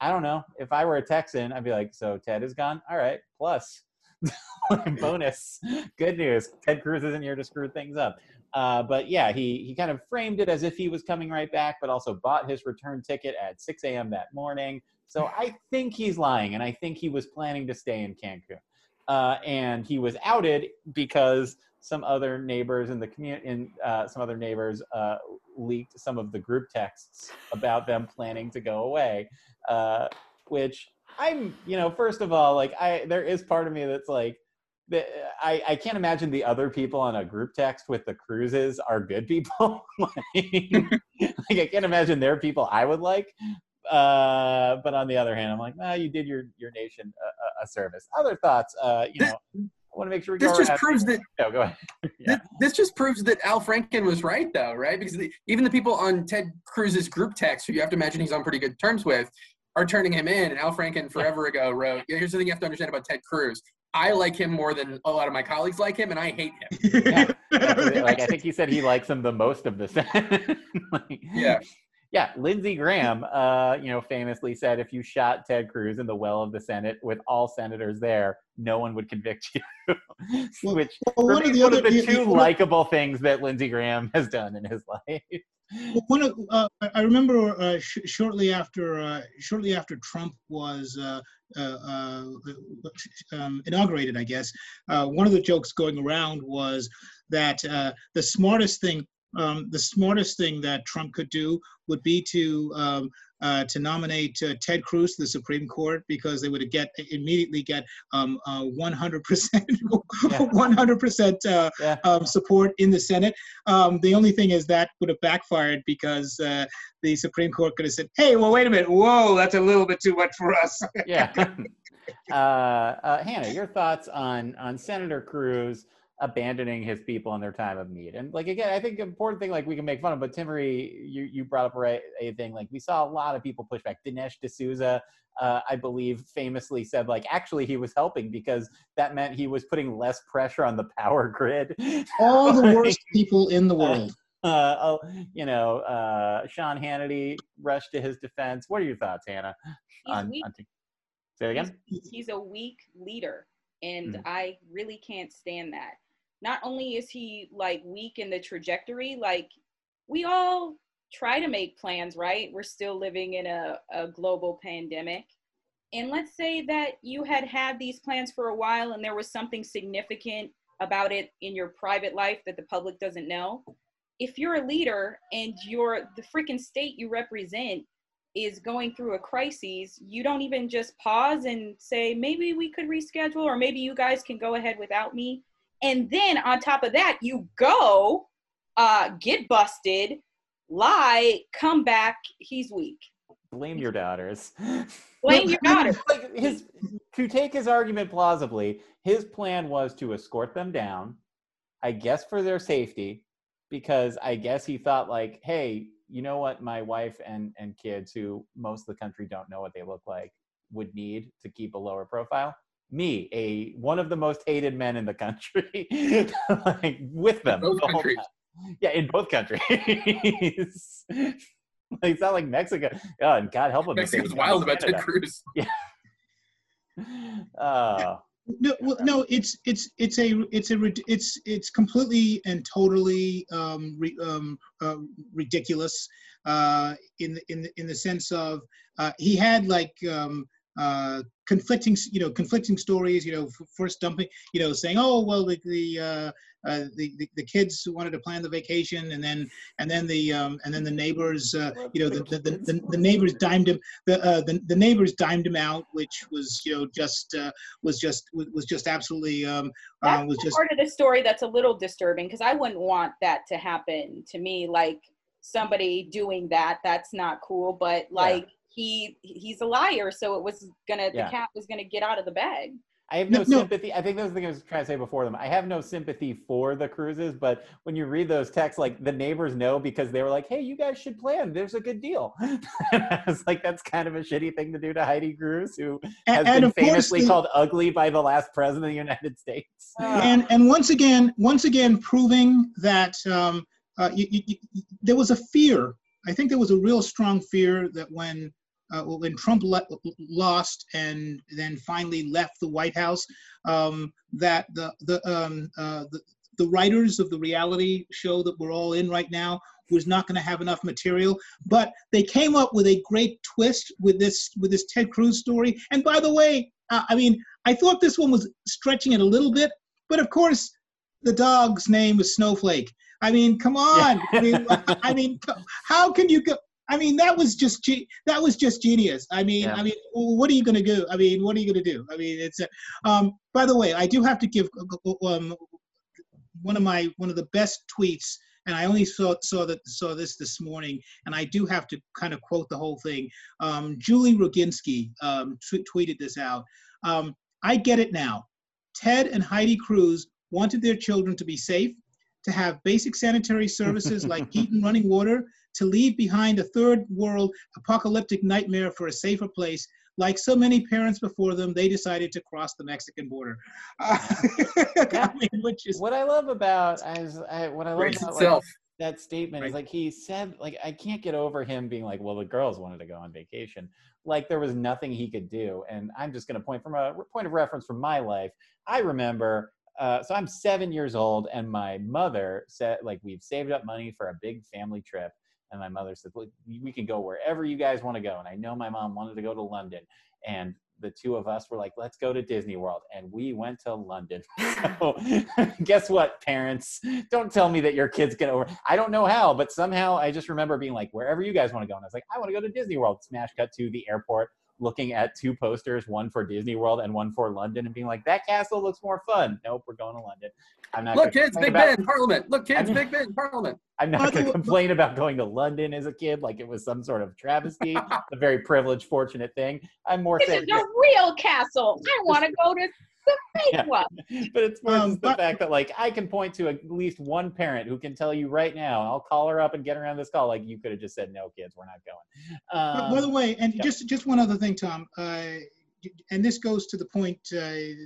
I don't know, if I were a Texan, I'd be like, so Ted is gone. All right, plus (laughs) bonus, good news. Ted Cruz isn't here to screw things up. Uh, but yeah, he he kind of framed it as if he was coming right back, but also bought his return ticket at 6 a.m. that morning. So I think he's lying, and I think he was planning to stay in Cancun uh, and he was outed because some other neighbors in the community, in uh, some other neighbors uh, leaked some of the group texts about them planning to go away, uh, which I'm, you know, first of all, like I, there is part of me that's like, I, I can't imagine the other people on a group text with the Cruzes are good people. (laughs) like, (laughs) like, I can't imagine they're people I would like. Uh, but on the other hand, I'm like, nah, you did your your nation a, a service. Other thoughts? Uh, you know, I want to make sure we this just proves that. No, go ahead. (laughs) yeah. this, this, just proves that Al Franken was right, though, right? Because the, even the people on Ted Cruz's group text, who you have to imagine he's on pretty good terms with, are turning him in. And Al Franken forever ago wrote, "Here's the thing you have to understand about Ted Cruz. I like him more than a lot of my colleagues like him, and I hate him. yeah. (laughs) like I think he said he likes him the most of the set. (laughs) like, yeah yeah, Lindsey Graham, uh, you know, famously said if you shot Ted Cruz in the well of the Senate with all senators there, no one would convict you. (laughs) Which well, one, of the, one other, of the two likable things that Lindsey Graham (laughs) has done in his life. Well, one of, uh, I remember uh, sh- shortly after uh, shortly after Trump was uh, uh, um, inaugurated, I guess one of the jokes going around was that the smartest thing um, the smartest thing that Trump could do would be to um, uh, to nominate uh, Ted Cruz to the Supreme Court because they would get immediately get um, uh, 100% 100% uh, yeah. um, support in the Senate. Um, the only thing is that would have backfired because uh, the Supreme Court could have said, "Hey, well, wait a minute, whoa, that's a little bit too much for us." yeah. (laughs) Uh, Hannah, your thoughts on on Senator Cruz? Abandoning his people in their time of need. And like again, I think important thing like we can make fun of, but Timaree, you you brought up a, a thing like we saw a lot of people push back. Dinesh D'Souza, uh, I believe, famously said like actually he was helping because that meant he was putting less pressure on the power grid. (laughs) All the worst people in the world. (laughs) Uh, oh, you know, uh, Sean Hannity rushed to his defense. What are your thoughts, Hannah? On, on t- say it again. He's, he's, a weak leader, and mm. I really can't stand that not only is he like weak in the trajectory, like we all try to make plans, right? We're still living in a, a global pandemic. And let's say that you had had these plans for a while and there was something significant about it in your private life that the public doesn't know. If you're a leader and you're the freaking state you represent is going through a crisis, you don't even just pause and say, maybe we could reschedule, or maybe you guys can go ahead without me. And then on top of that, you go, uh, get busted, lie, come back, he's weak. Blame your daughters. (laughs) Blame your daughters. like his, to take his argument plausibly, his plan was to escort them down, I guess for their safety, because I guess he thought like, hey, you know what my wife and and kids who most of the country don't know what they look like would need to keep a lower profile me a one of the most hated men in the country (laughs) (laughs) like with them both the countries. yeah in both countries. (laughs) Like it's not like mexico. Oh and god help them Mexico's wild about ted cruz. Yeah. Uh, no, well, no, it's it's it's a it's a it's it's completely and totally um, re, um, uh, ridiculous uh, in the, in the, in the sense of uh, he had like um, uh, conflicting, you know, conflicting stories. You know, first dumping, you know, saying, "Oh, well, the the, uh, uh, the, the, the kids wanted to plan the vacation, and then and then the um, and then the neighbors, uh, you know, the the, the, the, neighbors dimed him. The, uh, the the neighbors dimed him out, which was you know just uh, was just was just absolutely um, uh, was just part of the story that's a little disturbing because I wouldn't want that to happen to me. Like somebody doing that, that's not cool. But like. Yeah he he's a liar so it was gonna yeah. the cat was gonna get out of the bag I have no, no sympathy. No. I think those are the things I was trying to say before them. I have no sympathy for the Cruzes, but when you read those texts, like the neighbors know because they were like, "Hey, you guys should plan. There's a good deal." and I was like, "That's kind of a shitty thing to do to Heidi Cruz, who has and, been famously the, called ugly by the last president of the United States." (laughs) And and once again, once again, proving that um, uh, you, you, you, there was a fear. I think there was a real strong fear that when uh, when Trump le- lost and then finally left the White House, um, that the the, um, uh, the the writers of the reality show that we're all in right now was not going to have enough material. But they came up with a great twist with this with this Ted Cruz story. And by the way, uh, I mean I thought this one was stretching it a little bit, but of course the dog's name was Snowflake. I mean, come on. I mean, I mean, (laughs) how can you go? I mean, that was just ge- that was just genius. I mean, yeah. I mean, what are you going to do? I mean, what are you going to do? I mean, it's. um, by the way, I do have to give um, one of my one of the best tweets, and I only saw saw that saw this this morning, and I do have to kind of quote the whole thing. Um, Julie Roginsky um, t- tweeted this out. Um, I get it now. Ted and Heidi Cruz wanted their children to be safe, to have basic sanitary services like (laughs) heat and running water, to leave behind a third world apocalyptic nightmare for a safer place. Like so many parents before them, they decided to cross the Mexican border. (laughs) Uh, I mean, which is what I love about as I, what I love about like, that statement right. is like he said like I can't get over him being like, well, the girls wanted to go on vacation. Like there was nothing he could do. And I'm just going to point from a point of reference from my life. I remember uh, so I'm seven years old, and my mother said, like, we've saved up money for a big family trip. And my mother said, Look, we can go wherever you guys want to go. And I know my mom wanted to go to London. And the two of us were like, let's go to Disney World. And we went to London. (laughs) so (laughs) guess what, parents? Don't tell me that your kids get over. I don't know how, but somehow I just remember being like, wherever you guys want to go. And I was like, I want to go to Disney World. Smash cut to the airport looking at two posters, one for Disney World and one for London, and being like, "That castle looks more fun." Nope, we're going to London. I'm not. Look, kids, Big about, Ben, Parliament. Look, kids, I'm, Big Ben, Parliament. (laughs) I'm not going to complain about going to London as a kid like it was some sort of travesty, (laughs) a very privileged, fortunate thing. I'm more this saying is a real castle. I want to go to the (laughs) fake yeah. one. But it's more um, the but, fact that like I can point to at least one parent who can tell you right now. I'll call her up and get her on this call. Like you could have just said, "No, kids, we're not going." Um, by the way, and yeah. just just one other thing, Tom. Uh, and this goes to the point uh,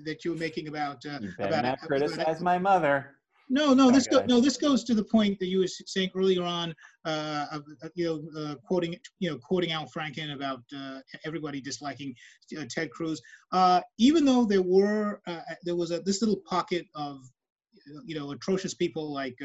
that you were making about uh, you about not criticize about, my mother. No, no, this go, no, this goes to the point that you were saying earlier on, uh, you know, uh, quoting, you know, quoting Al Franken about uh, everybody disliking uh, Ted Cruz. Uh, even though there were, uh, there was a this little pocket of, you know, atrocious people like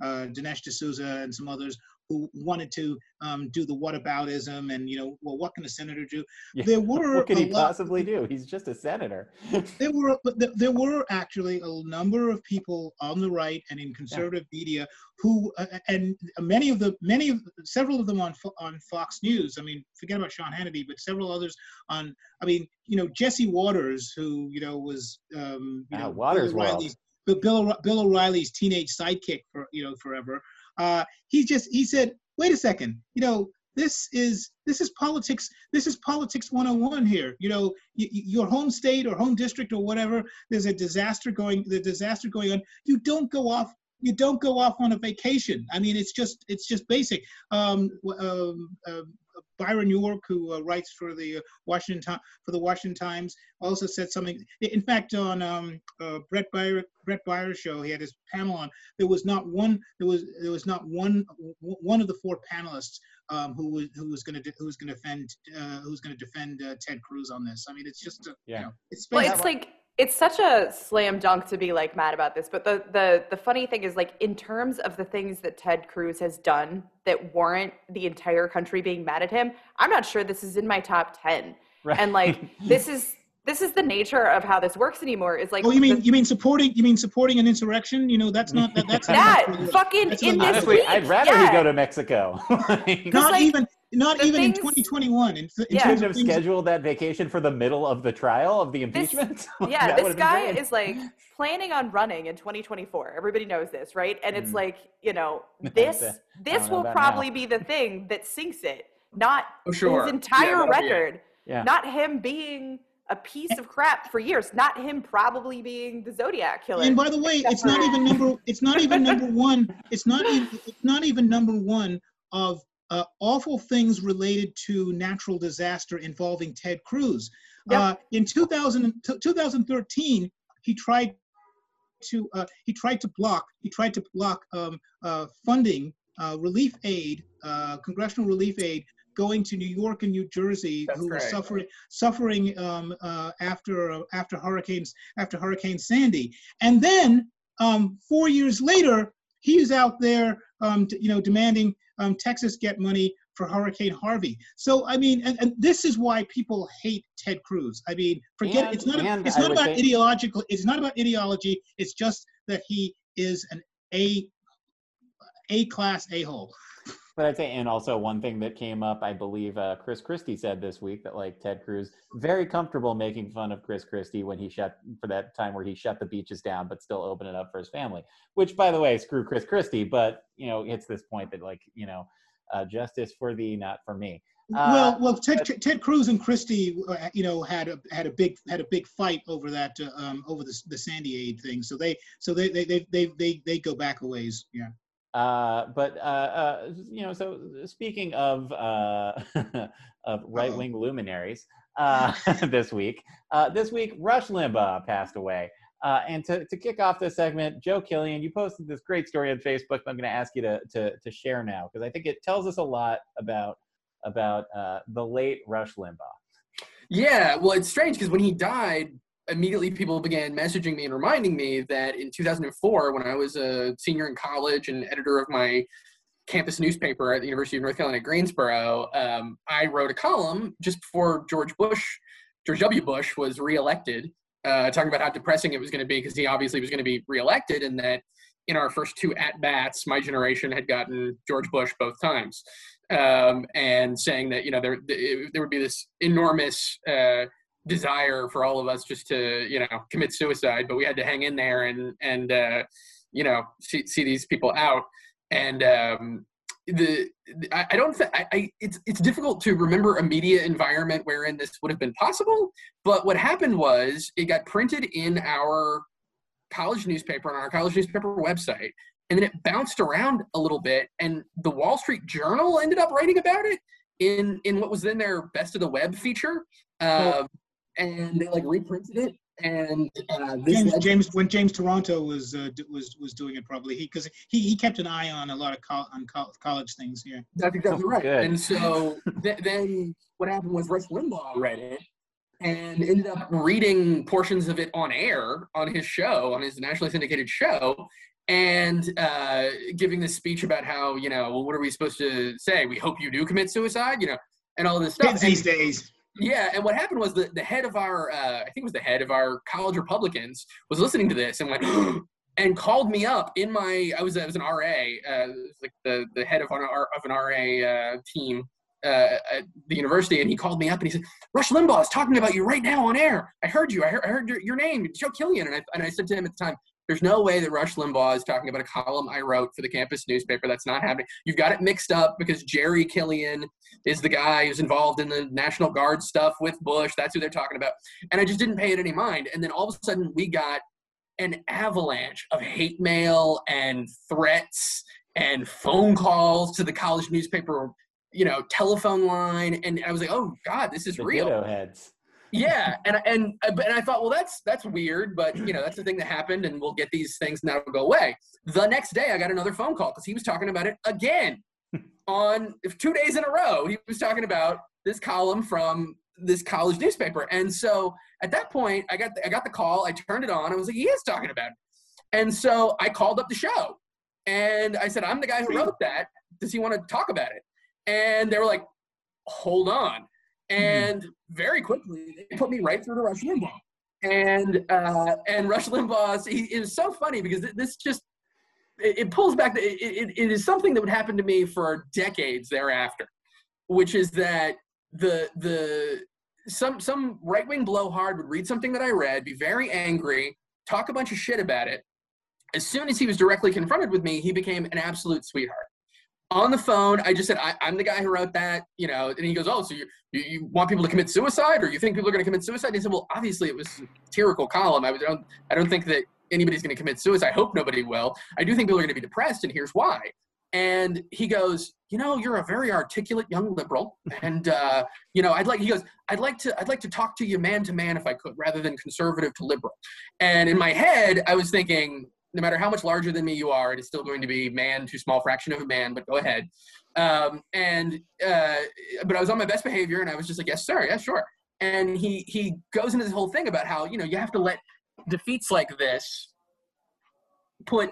Dinesh D'Souza and some others who wanted to um, do the whataboutism and you know well what can a senator do? Yeah. there were what could he lot, possibly do? He's just a senator. (laughs) There were but there were actually a number of people on the right and in conservative yeah. media who uh, and many of the many of several of them on on Fox News. I mean forget about Sean Hannity but several others on I mean you know Jesse Watters who you know was um, you ah, know Watters Bill O'Reilly's, Bill, Bill O'Reilly's teenage sidekick for you know forever uh, he just he said, wait a second, you know, this is this is politics. This is politics 101 here. You know, y- your home state or home district or whatever. There's a disaster going. The disaster going on. You don't go off you don't go off on a vacation. I mean, it's just it's just basic. Um, um, uh, Byron York, who uh, writes for the Washington for the Washington Times, also said something. In fact, on um, uh, Bret Baier Bret Baier's show, he had his panel on. There was not one. There was there was not one one of the four panelists um, who was who was going to who was going to defend uh, who was going to defend uh, Ted Cruz on this. I mean, it's just a, yeah. You know, it's well, it's like it's such a slam dunk to be like mad about this but the the the funny thing is like in terms of the things that Ted Cruz has done that warrant the entire country being mad at him I'm not sure this is in my top 10 right. and like (laughs) this is this is the nature of how this works anymore is like oh you mean the, you mean supporting you mean supporting an insurrection? You know that's not that, that's that (laughs) not, fucking that's in this week, I'd rather yeah. he go to Mexico. (laughs) Not like, even not even things, in 2021. In, in yeah. Shouldn't have scheduled that vacation for the middle of the trial of the impeachment. (laughs) This, yeah, this guy is like planning on running in 2024. Everybody knows this, right? And it's mm. like, you know, (laughs) this this will probably now. be the thing that sinks it, not oh, sure. his entire yeah, record. Yeah. Not him being a piece of crap for years. Not him probably being the Zodiac killer. And by the way, it's not even number. It's not even number (laughs) one. It's not even. It's not even number one of uh, awful things related to natural disaster involving Ted Cruz. Yep. Uh, in 2000, 2013, he tried to uh, he tried to block he tried to block um, uh, funding uh, relief aid uh, congressional relief aid going to New York and New Jersey That's who were suffering suffering um, after after hurricanes after Hurricane Sandy and then um, four years later he's out there um, you know demanding um, Texas get money for Hurricane Harvey. So I mean, and, and this is why people hate Ted Cruz. I mean, forget and, it's not a, it's not about ideological. It's not about ideology. It's just that he is an a a class a hole. But I'd say, and also one thing that came up, I believe uh, Chris Christie said this week that like Ted Cruz very comfortable making fun of Chris Christie when he shut for that time where he shut the beaches down, but still open it up for his family. Which, by the way, screw Chris Christie, but you know, it's this point that like you know, uh, justice for thee, not for me. Uh, well, well, Ted, but, Ted Cruz and Christie, uh, you know, had a had a big had a big fight over that uh, um, over the the Sandy aid thing. So they so they they they they they, they go back a ways. Yeah. Uh, but uh, uh, you know, so speaking of uh, (laughs) of right wing luminaries, uh, (laughs) this week, uh, this week Rush Limbaugh passed away. and to, to kick off this segment, Joe Killian, you posted this great story on Facebook. I'm going to ask you to, to, to share now because I think it tells us a lot about about the late Rush Limbaugh. Yeah, well, it's strange because when he died, immediately people began messaging me and reminding me that in 2004, when I was a senior in college and editor of my campus newspaper at the University of North Carolina, Greensboro, um, I wrote a column just before George Bush, George W. Bush was reelected, uh, talking about how depressing it was going to be because he obviously was going to be reelected, and that in our first two at bats, my generation had gotten George Bush both times, um, and saying that you know there there would be this enormous uh, desire for all of us just to you know commit suicide but we had to hang in there and and uh, you know see, see these people out. And um, the I, I don't think I, I, it's it's difficult to remember a media environment wherein this would have been possible but what happened was it got printed in our college newspaper on our college newspaper website and then it bounced around a little bit and the wall street journal ended up writing about it in in what was then their best of the web feature. Uh, and they like reprinted it. And uh, James, James, when James Taranto was uh, was was doing it, probably he because he, he kept an eye on a lot of co- on co- college things. Yeah, that's exactly right. Good. And so (laughs) th- then what happened was Rush Limbaugh read it and ended up reading portions of it on air on his show, on his nationally syndicated show, and uh, giving this speech about how you know, well, what are we supposed to say? We hope you do commit suicide, you know, and all this stuff. Kids these days. Yeah, and what happened was the, the head of our, uh, I think it was the head of our college Republicans, was listening to this and went, (gasps) and called me up in my, I was, I was an RA, uh, like the, the head of an, of an RA uh, team uh, at the university, and he called me up and he said, Rush Limbaugh is talking about you right now on air. I heard you. I heard, I heard your, your name, Joe Killian. And I, and I said to him at the time, there's no way that Rush Limbaugh is talking about a column I wrote for the campus newspaper. That's not happening. You've got it mixed up because Jerry Killian is the guy who's involved in the National Guard stuff with Bush. That's who they're talking about. And I just didn't pay it any mind. And then all of a sudden, we got an avalanche of hate mail and threats and phone calls to the college newspaper, you know, telephone line. And I was like, oh God, this is the real. heads. Yeah, and and uh, and I thought, well, that's that's weird, but you know, that's the thing that happened, and we'll get these things now go away. The next day, I got another phone call because he was talking about it again (laughs) on two days in a row. He was talking about this column from this college newspaper, and so at that point, I got the, I got the call. I turned it on. I was like, he is talking about it, and so I called up the show, and I said, I'm the guy who wrote that. Does he want to talk about it? And they were like, hold on. And very quickly, they put me right through to Rush Limbaugh. And uh, and Rush Limbaugh, he, it was so funny because this just it, it pulls back. The, it, it is something that would happen to me for decades thereafter, which is that the the some some right wing blowhard would read something that I read, be very angry, talk a bunch of shit about it. As soon as he was directly confronted with me, he became an absolute sweetheart on the phone, I just said, I, am the guy who wrote that, you know, and he goes, oh, so you, you, you, want people to commit suicide or you think people are going to commit suicide? And he said, well, obviously it was a satirical column. I, don't, I don't think that anybody's going to commit suicide. I hope nobody will. I do think people are going to be depressed and here's why. And he goes, you know, you're a very articulate young liberal. (laughs) And, uh, you know, I'd like, he goes, I'd like to, I'd like to talk to you man to man if I could, rather than conservative to liberal. And in my head, I was thinking, no matter how much larger than me you are, it is still going to be man to small fraction of a man, but go ahead. Um, and, uh, but I was on my best behavior and I was just like, yes, sir. Yeah, sure. And he, he goes into this whole thing about how, you know, you have to let defeats like this put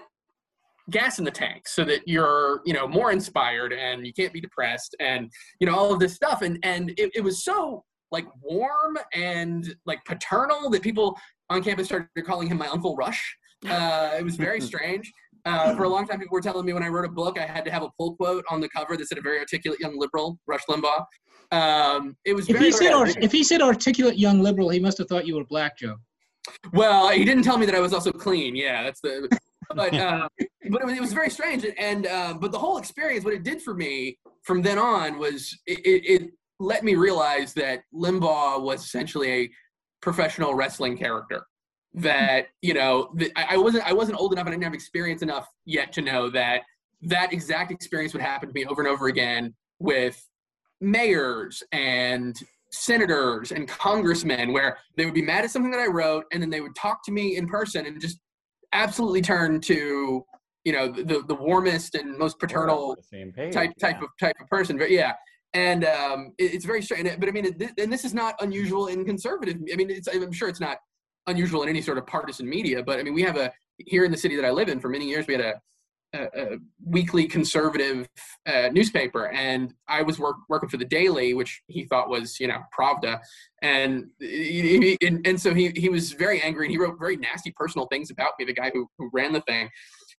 gas in the tank so that you're, you know, more inspired and you can't be depressed and, you know, all of this stuff. And, and it, it was so like warm and like paternal that people on campus started calling him my uncle Rush uh, it was very (laughs) strange. Uh, for a long time, people were telling me when I wrote a book, I had to have a pull quote on the cover that said "a very articulate young liberal, Rush Limbaugh." Um, it was if very, he said if he said articulate young liberal, he must have thought you were black, Joe. Well, he didn't tell me that I was also clean. Yeah, that's the. But uh, (laughs) but it was, it was, very strange, and uh, but the whole experience, what it did for me from then on was it, it, it let me realize that Limbaugh was essentially a professional wrestling character that you know I, wasn't I wasn't old enough and I didn't have experience enough yet to know that that exact experience would happen to me over and over again with mayors and senators and congressmen where they would be mad at something that I wrote and then they would talk to me in person and just absolutely turn to you know the the warmest and most paternal page, type type of type of person but yeah. And um, it, it's very strange but I mean it, and this is not unusual in conservative. I mean it's I'm sure it's not unusual in any sort of partisan media. But I mean, we have a here in the city that I live in for many years. We had a, a, a weekly conservative uh, newspaper, and I was work, working for the Daily, which he thought was you know Pravda, and he, and, and so he he was very angry, and he wrote very nasty personal things about me, the guy who who ran the thing.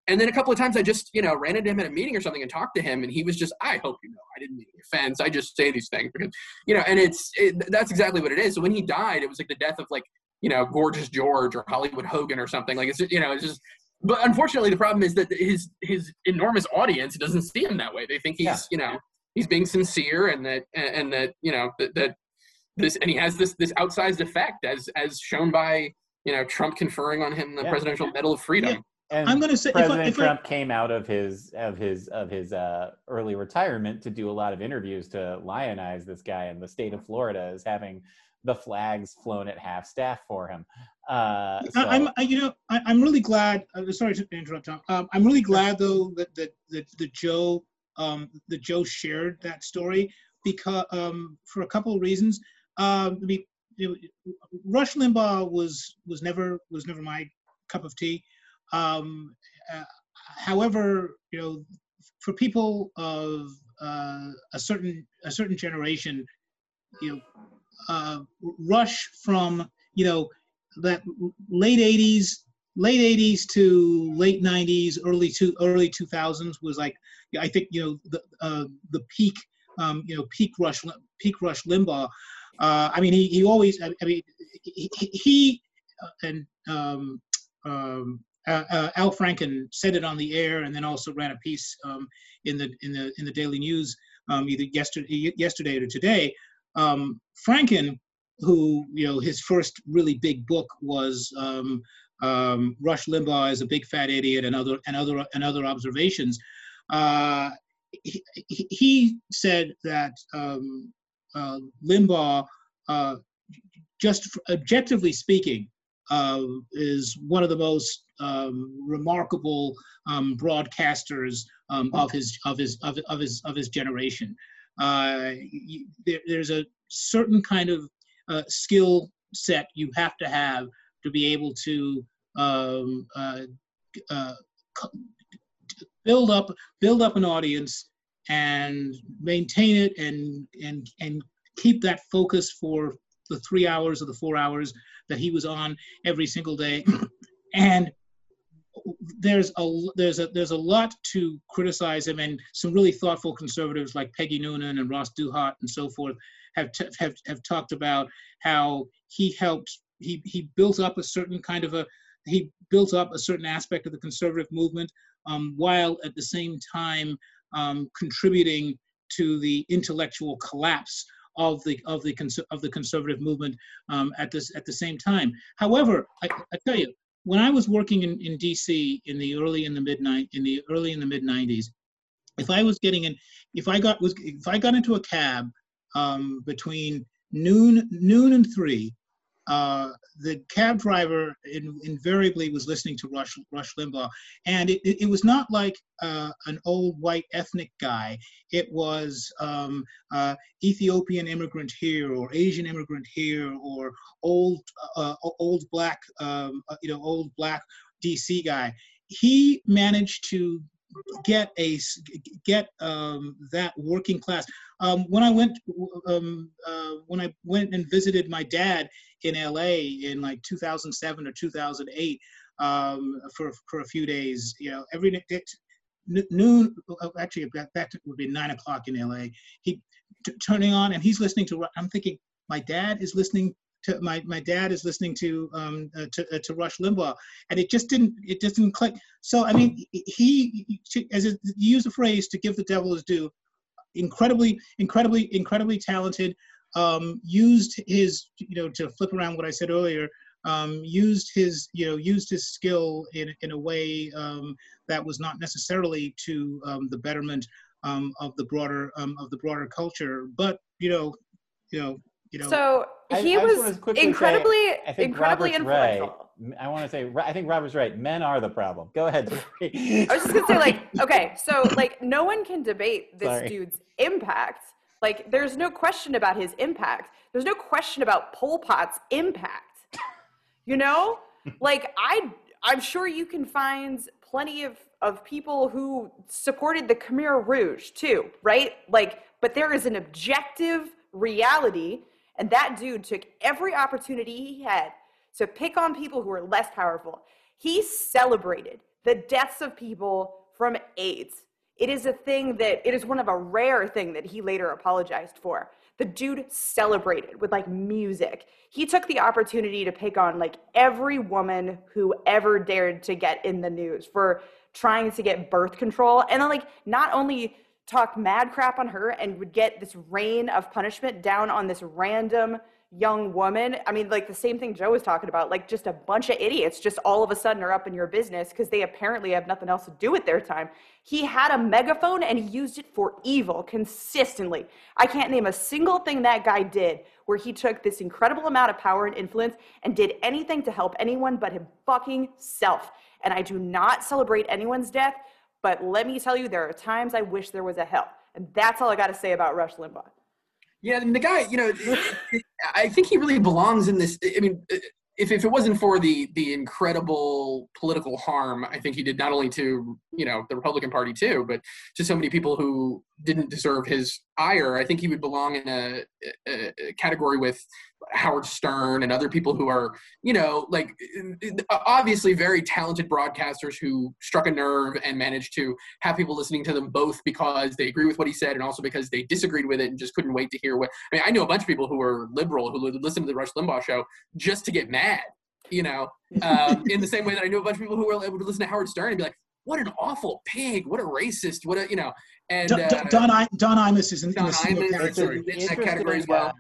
And then a couple of times I just, you know, ran into him at a meeting or something and talked to him, and he was just, I hope you know, I didn't mean any offense. I just say these things because, you know, and it's it, that's exactly what it is. So when he died, it was like the death of like you know, Gorgeous George or Hollywood Hogan or something. Like it's you know, it's just. But unfortunately, the problem is that his his enormous audience doesn't see him that way. They think he's yeah. you know he's being sincere and that and that you know that, that this and he has this this outsized effect as as shown by you know Trump conferring on him the yeah. Presidential Medal of Freedom. Yeah. And I'm going to say President if I, if Trump I, came out of his of his of his uh, early retirement to do a lot of interviews to lionize this guy, and the state of Florida is having the flags flown at half staff for him. Uh, so. I'm, I, you know, I, am really glad. Uh, sorry to interrupt, Tom. Um, I'm really glad though that that that, that Joe um, that Joe shared that story because um, for a couple of reasons. Um, I mean, know, Rush Limbaugh was was never was never my cup of tea. Um, uh, however, you know, for people of uh, a certain a certain generation, you know, uh, rush from you know that late 80s late 80s to late 90s early to early 2000s was like i think you know the uh, the peak um, you know peak rush peak rush limbaugh. Uh, i mean he, he always i, mean he, he uh, and um, um, uh, uh, Al Franken said it on the air, and then also ran a piece um, in the in the in the Daily News um, either yesterday yesterday or today. Um, Franken, who you know his first really big book was um, um, Rush Limbaugh is a big fat idiot and other and other and other observations. Uh, he, he, said that um, uh, Limbaugh, uh, just objectively speaking, uh, is one of the most um, remarkable um, broadcasters um, of his of his of, of his of his generation. Uh, there, there's a certain kind of uh, skill set you have to have to be able to um, uh, uh, build up build up an audience and maintain it and and and keep that focus for the three hours or the four hours that he was on every single day. (clears throat) And there's a there's a there's a lot to criticize him and some really thoughtful conservatives like Peggy Noonan and Ross Douthat and so forth have t- have have talked about how he helped he he built up a certain kind of a he built up a certain aspect of the conservative movement um, while at the same time um, contributing to the intellectual collapse of the of the cons- of the conservative movement um, at this at the same time. However, I, I, tell you, when I was working in, in D.C. in the early in the mid in the early in the mid '90s, if I was getting in, if I got was if I got into a cab um, between noon noon and three, uh, the cab driver in, invariably was listening to Rush, Rush Limbaugh. And it, it, it was not like uh, an old white ethnic guy. It was um, uh, Ethiopian immigrant here or Asian immigrant here or old, uh, old black, um, uh, you know, old black DC guy. He managed to get a get um, that working class. Um, when I went um, uh, when I went and visited my dad in LA in like 2007 or 2008 um, for for a few days, you know, every noon oh, actually that would be nine o'clock in LA. He turning on and he's listening to. I'm thinking my dad is listening to my my dad is listening to um uh, to, uh, to Rush Limbaugh, and it just didn't it just didn't click. So I mean, he as you use the phrase to give the devil his due, incredibly incredibly incredibly talented. Um, used his you know to flip around what I said earlier. Um, used his you know used his skill in in a way um, that was not necessarily to um, the betterment um, of the broader of the broader culture, but you know you know you know. So he I, was incredibly, say, I think incredibly Robert's influential. Right. I want to say, I think Robert's right. Men are the problem. Go ahead. (laughs) I was just gonna say, like, okay, so like, no one can debate this Sorry. dude's impact. Like, there's no question about his impact. There's no question about Pol Pot's impact. You know, (laughs) like I, I'm sure you can find plenty of of people who supported the Khmer Rouge too, right? Like, but there is an objective reality and that dude took every opportunity he had to pick on people who were less powerful. He celebrated the deaths of people from AIDS. It is a thing that, it is one of a rare thing that he later apologized for. The dude celebrated with like music. He took the opportunity to pick on like every woman who ever dared to get in the news for trying to get birth control. And then, like, not only talk mad crap on her and would get this rain of punishment down on this random young woman. I mean, like the same thing Joe was talking about, like just a bunch of idiots just all of a sudden are up in your business because they apparently have nothing else to do with their time. He had a megaphone and he used it for evil consistently. I can't name a single thing that guy did where he took this incredible amount of power and influence and did anything to help anyone but him fucking self. And I do not celebrate anyone's death but let me tell you, there are times I wish there was a hell. And that's all I got to say about Rush Limbaugh. Yeah, and the guy, you know, I think he really belongs in this. I mean, if, if it wasn't for the the incredible political harm, I think he did not only to you know the Republican Party too, but to so many people who didn't deserve his ire. I think he would belong in a, a, a category with Howard Stern and other people who are, you know, like obviously very talented broadcasters who struck a nerve and managed to have people listening to them both because they agree with what he said and also because they disagreed with it and just couldn't wait to hear what. I mean, I know a bunch of people who were liberal who would listen to the Rush Limbaugh show just to get mad, you know, (laughs) um, in the same way that I knew a bunch of people who were able to listen to Howard Stern and be like, what an awful pig, what a racist, what a, you know, and Don, uh, Don, I, Don Imus is in, Don Imus is in that category as well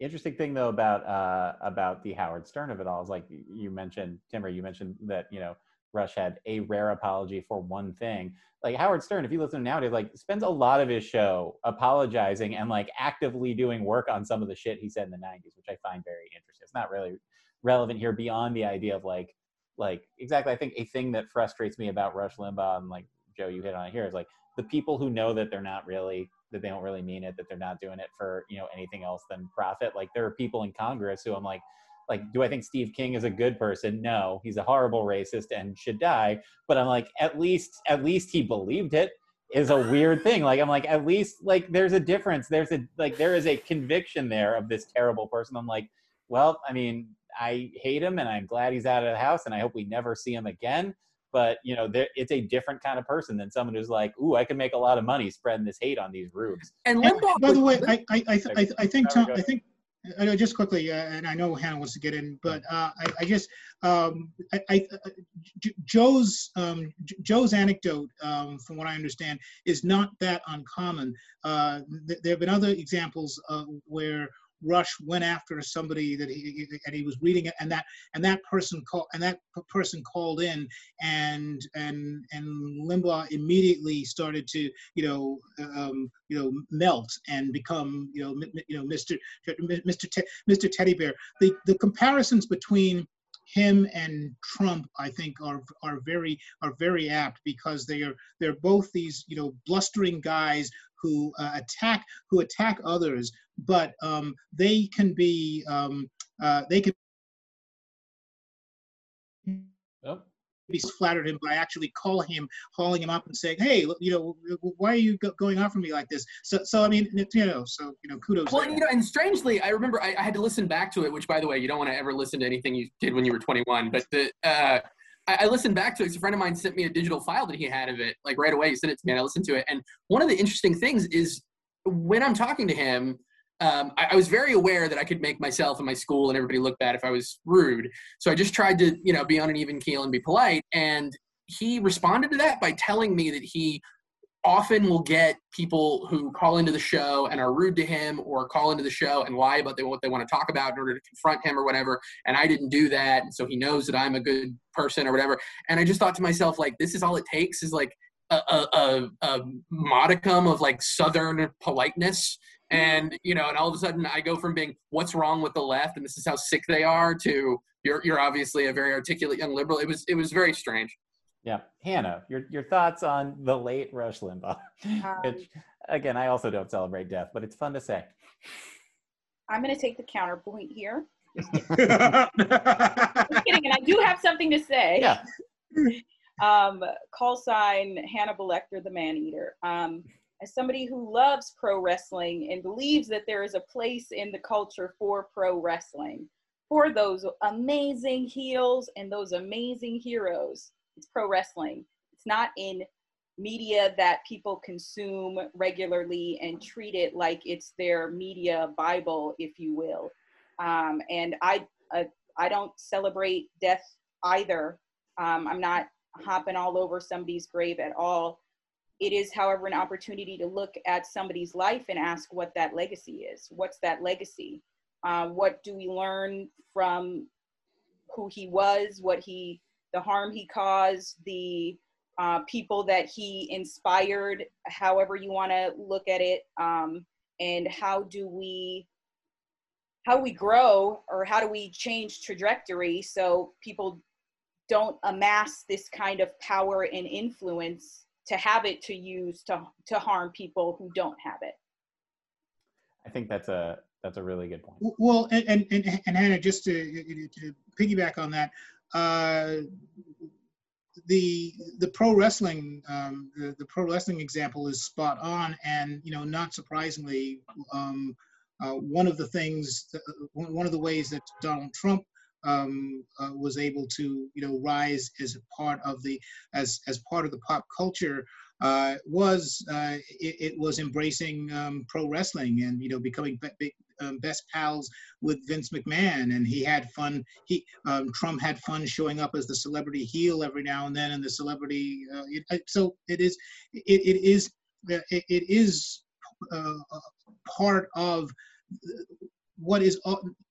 interesting thing though about uh, about the Howard Stern of it all is like you mentioned, Timmer. You mentioned that you know Rush had a rare apology for one thing. Like Howard Stern, if you listen to nowadays, like spends a lot of his show apologizing and like actively doing work on some of the shit he said in the '90s, which I find very interesting. It's not really relevant here beyond the idea of like like exactly. I think a thing that frustrates me about Rush Limbaugh and like Joe, you hit on it here is like the people who know that they're not really that they don't really mean it, that they're not doing it for you know anything else than profit. Like there are people in Congress who I'm like like do i think steve king is a good person no he's a horrible racist and should die but i'm like at least at least he believed it is a weird (laughs) thing like i'm like at least like there's a difference there's a like there is a conviction there of this terrible person i'm like well i mean i hate him and i'm glad he's out of the house and i hope we never see him again. But you know there, it's a different kind of person than someone who's like ooh i can make a lot of money spreading this hate on these rubes. And, and by the way i i i, I, I think Tom, i think I know just quickly, uh, and I know Hannah wants to get in, but uh, I, I just um, I, I, uh, Joe's um, Joe's anecdote, um, from what I understand, is not that uncommon. Uh, th- there have been other examples where Rush went after somebody that he and he was reading it, and that and that person called and that person called in, and and and Limbaugh immediately started to you know um, you know melt and become you know you know Mr. Mr. Te- Mr. Teddy Bear. The the comparisons between him and Trump, I think, are are very are very apt because they are they're both these you know blustering guys who uh, attack who attack others, but um, they can be um, uh, they can oh. be flattered him by actually calling him, hauling him up and saying, "Hey, you know, why are you going after me like this?" So, so I mean, you know, so you know, kudos. Well, you know, and strangely, I remember I, I, had to listen back to it. Which, by the way, you don't want to ever listen to anything you did when you were 21. But the uh, I, listened back to it. Cause a friend of mine sent me a digital file that he had of it, like right away. He sent it to me, and I listened to it. And one of the interesting things is when I'm talking to him, um, I, I, was very aware that I could make myself and my school and everybody look bad if I was rude. So I just tried to, you know, be on an even keel and be polite. And he responded to that by telling me that he often will get people who call into the show and are rude to him or call into the show and lie about what they want to talk about in order to confront him or whatever and i didn't do that and so he knows that i'm a good person or whatever and i just thought to myself like this is all it takes is like a, a, a modicum of like southern politeness and you know and all of a sudden i go from being what's wrong with the left and this is how sick they are to you're, you're obviously a very articulate young liberal it was it was very strange yeah, Hannah, your your thoughts on the late Rush Limbaugh? Um, Which, again, I also don't celebrate death, but it's fun to say. I'm going to take the counterpoint here. Just kidding. (laughs) Just kidding, and I do have something to say. Yeah. (laughs) Um, call sign Hannibal Lecter, the man eater. Um, as somebody who loves pro wrestling and believes that there is a place in the culture for pro wrestling, for those amazing heels and those amazing heroes, it's pro wrestling. It's not in media that people consume regularly and treat it like it's their media bible, if you will. Um, and I, uh, I don't celebrate death either. Um, I'm not hopping all over somebody's grave at all. It is, however, an opportunity to look at somebody's life and ask what that legacy is. What's that legacy? Uh, what do we learn from who he was, what he the harm he caused, the uh, people that he inspired, however you want to look at it, um, and how do we how we grow or how do we change trajectory so people don't amass this kind of power and influence to have it to use to to harm people who don't have it. I think that's a that's a really good point. Well, and and and, and Hannah, just to, to piggyback on that, uh, the the pro wrestling um, the, the pro wrestling example is spot on, and you know, not surprisingly, um, uh, one of the things, that, one of the ways that Donald Trump um, uh, was able to you know rise as part of the as as part of the pop culture uh, was uh, it, it, was embracing um, pro wrestling and you know becoming be, um, best pals with Vince McMahon. And he had fun he um, Trump had fun showing up as the celebrity heel every now and then and the celebrity uh, it, so it is it, it is uh, it, it is uh, part of what is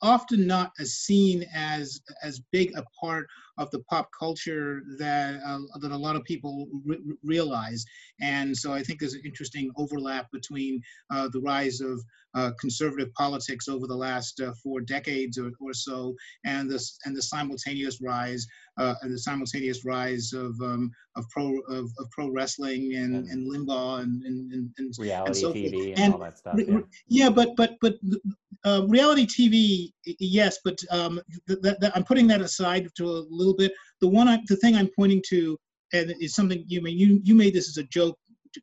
often not as seen as as big a part of the pop culture that uh, that a lot of people re- realize. And so I think there's an interesting overlap between uh, the rise of uh, conservative politics over the last uh, four decades or, or, so, and this and the simultaneous rise uh, and the simultaneous rise of um, of pro of, of, pro wrestling and, and, and Limbaugh and and, and reality and so TV and, all that stuff. Yeah, yeah but but but uh, reality TV, yes, but um, th- th- I'm putting that aside to a little bit. The one, I, the thing I'm pointing to, and is something you mean you you made this as a joke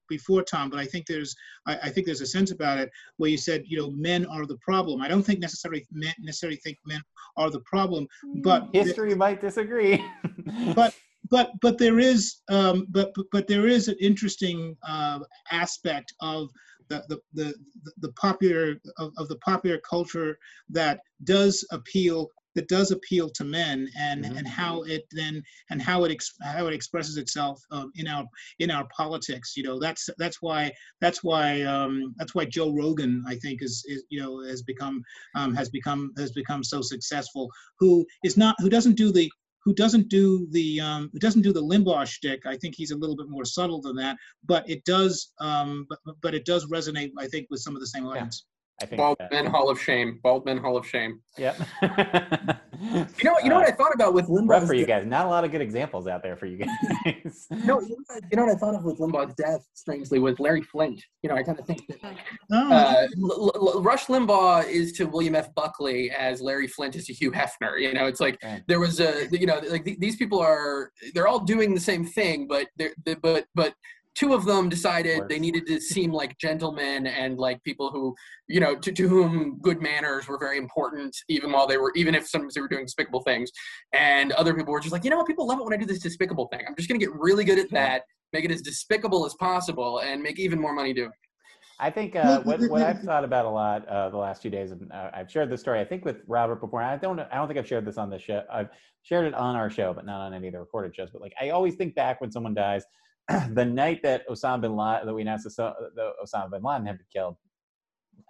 before, Tom, but I think there's I, I, think there's a sense about it where you said you know men are the problem. I don't think necessarily men necessarily think men are the problem, but history might disagree. (laughs) but but but there is um, but, but but there is an interesting uh, aspect of the the the, the popular of, of the popular culture that does appeal that does appeal to men and mm-hmm. and how it then and how it ex, how it expresses itself um, in our in our politics you know that's that's why that's why um, that's why Joe Rogan I think is, is you know has become um, has become has become so successful who is not who doesn't do the who doesn't do the um, who doesn't do the Limbaugh shtick. I think he's a little bit more subtle than that, but it does um, but, but it does resonate. I think with some of the same audience. Yeah. I think Bald Men Hall of Shame. Bald Men Hall of Shame. Yep. (laughs) you know, you know uh, what I thought about with Limbaugh. Rough for you guys. Not a lot of good examples out there for you guys. (laughs) no, you know, what I thought of with Limbaugh's death, strangely, with Larry Flynt. You know, I kind of think that oh. uh, L- L- Rush Limbaugh is to William F. Buckley as Larry Flynt is to Hugh Hefner. You know, it's like right. there was a, you know, like th- these people are, they're all doing the same thing, but they're, they, but but two of them decided they needed to seem like gentlemen and like people who you know to, to whom good manners were very important even while they were even if sometimes they were doing despicable things and other people were just like you know what people love it when i do this despicable thing i'm just going to get really good at that make it as despicable as possible and make even more money doing it I think uh, what, what I've thought about a lot uh, the last few days, and uh, I've shared this story. I think with Robert before. I don't. I don't think I've shared this on the show. I've shared it on our show, but not on any of the recorded shows. But like, I always think back when someone dies, (clears throat) the night that Osama bin Laden, that we announced that Osama bin Laden had been killed,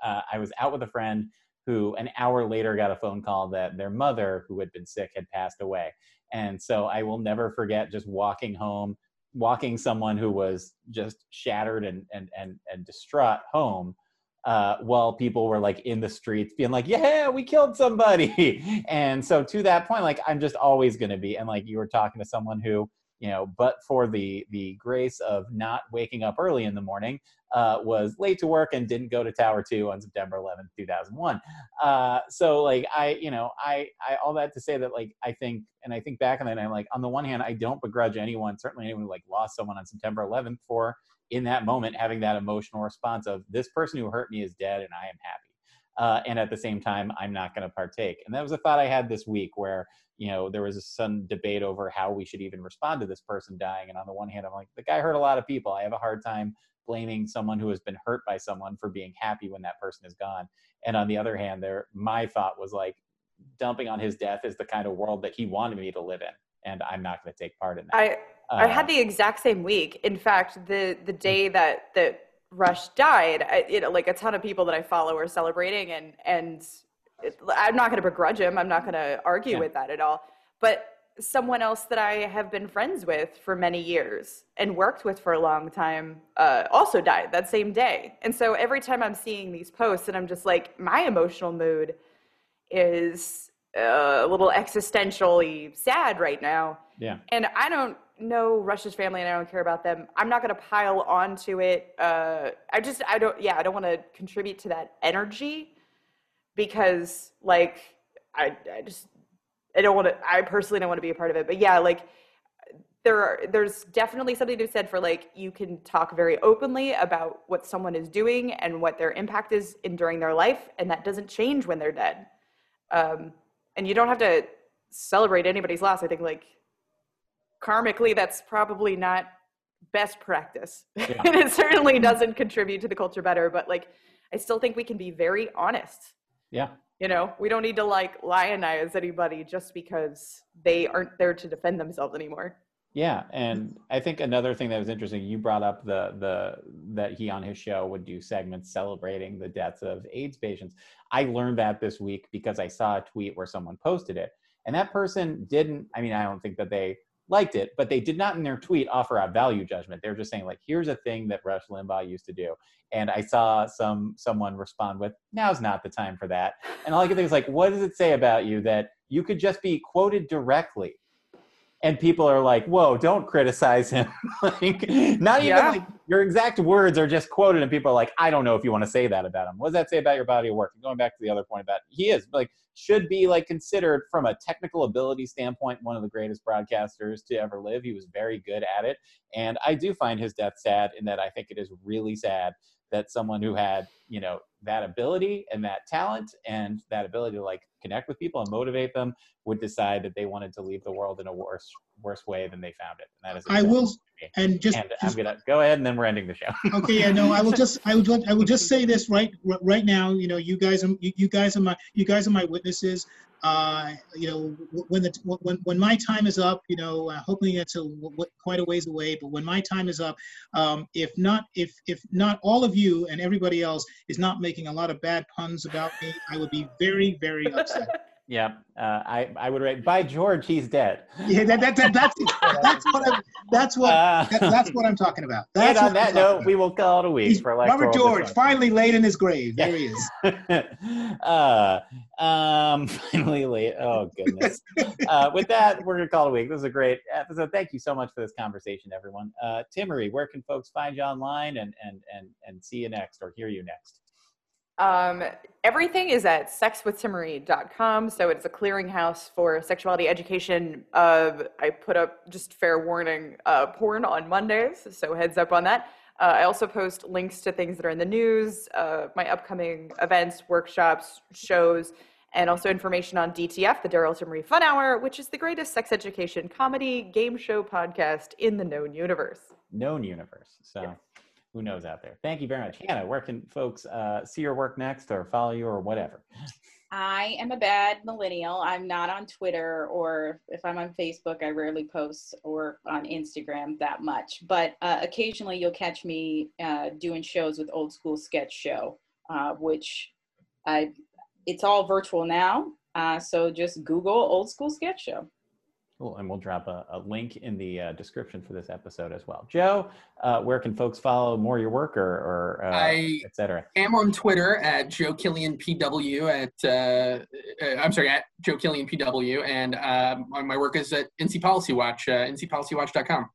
uh, I was out with a friend who an hour later got a phone call that their mother, who had been sick, had passed away. And so I will never forget just walking home, walking someone who was just shattered and and and, and distraught home. Uh, while people were like in the streets being like, yeah, we killed somebody. (laughs) and so to that point, like I'm just always going to be, and like you were talking to someone who you know, but for the the grace of not waking up early in the morning, uh, was late to work and didn't go to Tower Two on September 11th, 2001. Uh, so like I, you know, I, I all that to say that like I think, and I think back on that, I'm like on the one hand, I don't begrudge anyone, certainly anyone who like lost someone on September 11th for in that moment having that emotional response of this person who hurt me is dead and I am happy. Uh, and at the same time, I'm not going to partake. And that was a thought I had this week where you know, there was some debate over how we should even respond to this person dying. And on the one hand, I'm like, the guy hurt a lot of people. I have a hard time blaming someone who has been hurt by someone for being happy when that person is gone. And on the other hand, there, my thought was like, dumping on his death is the kind of world that he wanted me to live in, and I'm not going to take part in that. I uh, I had the exact same week. In fact, the the day that that Rush died, I, you know, like a ton of people that I follow are celebrating, and and I'm not going to begrudge him. I'm not going to argue yeah. with that at all. But someone else that I have been friends with for many years and worked with for a long time uh, also died that same day. And so every time I'm seeing these posts, and I'm just like, my emotional mood is uh, a little existentially sad right now. Yeah. And I don't know Rush's family and I don't care about them. I'm not going to pile onto it. Uh, I just, I don't, yeah, I don't want to contribute to that energy because like I, I just I don't want to I personally don't want to be a part of it. But yeah, like there are there's definitely something to be said for like you can talk very openly about what someone is doing and what their impact is in during their life, and that doesn't change when they're dead. Um, and you don't have to celebrate anybody's loss. I think like karmically, that's probably not best practice, (laughs) yeah. and it certainly doesn't contribute to the culture better. But like, I still think we can be very honest yeah. You know, we don't need to like lionize anybody just because they aren't there to defend themselves anymore. Yeah, and I think another thing that was interesting, you brought up the the that he on his show would do segments celebrating the deaths of AIDS patients. I learned that this week because I saw a tweet where someone posted it, and that person didn't. I mean, I don't think that they liked it, but they did not in their tweet offer a value judgment. They're just saying like, here's a thing that Rush Limbaugh used to do. And I saw some someone respond with, now's not the time for that. And all I can think is like, what does it say about you that you could just be quoted directly? And people are like, whoa, don't criticize him. (laughs) like, not even yeah. like your exact words are just quoted, and people are like, I don't know if you want to say that about him. What does that say about your body of work? And going back to the other point about he is like should be like considered from a technical ability standpoint one of the greatest broadcasters to ever live. He was very good at it. And I do find his death sad in that I think it is really sad that someone who had, you know, that ability and that talent and that ability to like connect with people and motivate them would decide that they wanted to leave the world in a worse worse way than they found it. And that is I will and just, and I'm gonna go ahead and then we're ending the show. (laughs) okay, yeah, no, I will (laughs) just I will I will just say this right right now. You know, you guys are you, you guys are my you guys are my witnesses. Uh, you know, when the when when my time is up, you know, uh, hoping it's a quite a ways away, but when my time is up, um, if not if if not all of you and everybody else is not making a lot of bad puns about me, I would be very very upset. (laughs) Yeah, uh, I I would write by George, he's dead. (laughs) Yeah, that, that, that that's that's what I'm, that's what uh, that, that's what I'm talking about. (laughs) That's and on that note, about. we will call it a week he's, for like Robert George finally laid in his grave. Yeah. There he is. (laughs) uh, um, finally laid. Oh goodness. uh, with that, we're gonna call it a week. This is a great episode. Thank you so much for this conversation, everyone. Uh, Timaree, where can folks find you online and and and and see you next or hear you next? Um, everything is at sexwithtimaree.com. So it's a clearinghouse for sexuality education. Uh, I put up just fair warning uh, porn on Mondays. So heads up on that. Uh, I also post links to things that are in the news, uh, my upcoming events, workshops, shows, and also information on DTF, the Daryl Timaree Fun Hour, which is the greatest sex education comedy game show podcast in the known universe. Known universe. So. Yes who knows out there. Thank you very much. Hannah, where can folks uh, see your work next or follow you or whatever? I am a bad millennial. I'm not on Twitter or if I'm on Facebook, I rarely post or on Instagram that much. But uh, occasionally you'll catch me uh, doing shows with Old School Sketch Show, uh, which I, it's all virtual now. Uh, so just Google Old School Sketch Show. Cool, and we'll drop a, a link in the uh, description for this episode as well. Joe, uh, where can folks follow more of your work or, or uh, I etc. am on Twitter at Joe Killian PW at uh, uh, I'm sorry at Joe Killian PW, and uh, my work is at NC Policy Watch, uh, NCPolicyWatch.com.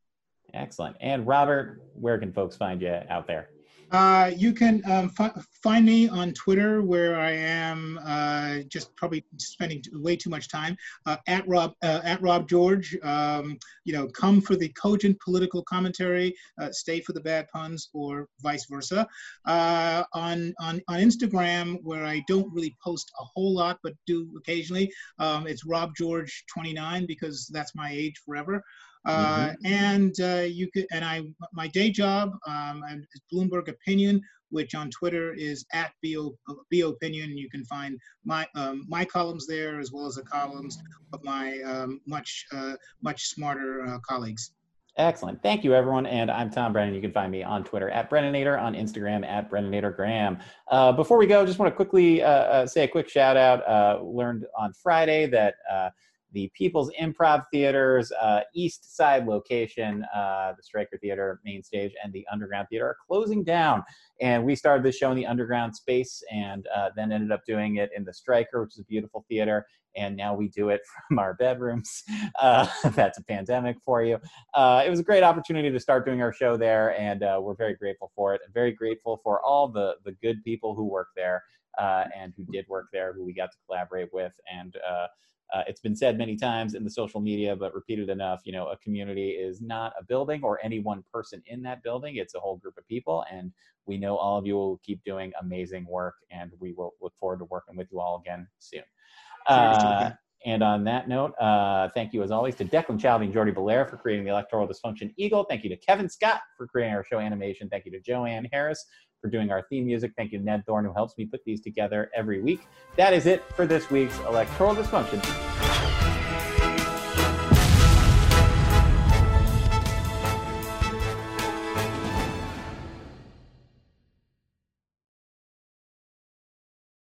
Excellent. And Robert, where can folks find you out there? Uh, you can um, fi- find me on Twitter, where I am uh, just probably spending way too much time uh, at Rob uh, at Rob George. Um, you know, come for the cogent political commentary, uh, stay for the bad puns, or vice versa. On on on Instagram, where I don't really post a whole lot, but do occasionally, um, it's Rob George 29 because that's my age forever. Uh, mm-hmm. and uh, you could, and I, my day job um, is Bloomberg Opinion, which on Twitter is at bo, bo opinion. You can find my um, my columns there as well as the columns of my um, much uh, much smarter uh, colleagues. Excellent. Thank you, everyone. And I'm Tom Brennan. You can find me on Twitter at Brennanator, on Instagram at Brennanator Uh, before we go, just want to quickly uh, say a quick shout out. learned on Friday that the People's Improv Theater's uh, East Side location, uh, the Stryker Theater main stage, and the Underground Theater are closing down. And we started this show in the Underground space and uh, then ended up doing it in the Stryker, which is a beautiful theater. And now we do it (laughs) from our bedrooms. Uh, (laughs) that's a pandemic for you. Uh, it was a great opportunity to start doing our show there, and uh, we're very grateful for it. And very grateful for all the, the good people who work there and who did work there, who we got to collaborate with. And uh, it's been said many times in the social media, but repeated enough. You know, a community is not a building or any one person in that building. It's a whole group of people, and we know all of you will keep doing amazing work, and we will look forward to working with you all again soon. Uh, and on that note, uh, thank you as always to Declan Shalvey and Jordie Bellaire for creating the Electoral Dysfunction Eagle. Thank you to Kevin Scott for creating our show animation. Thank you to Joanne Harris for doing our theme music. Thank you Ned Thorne, who helps me put these together every week. That is it for this week's Electoral Dysfunction.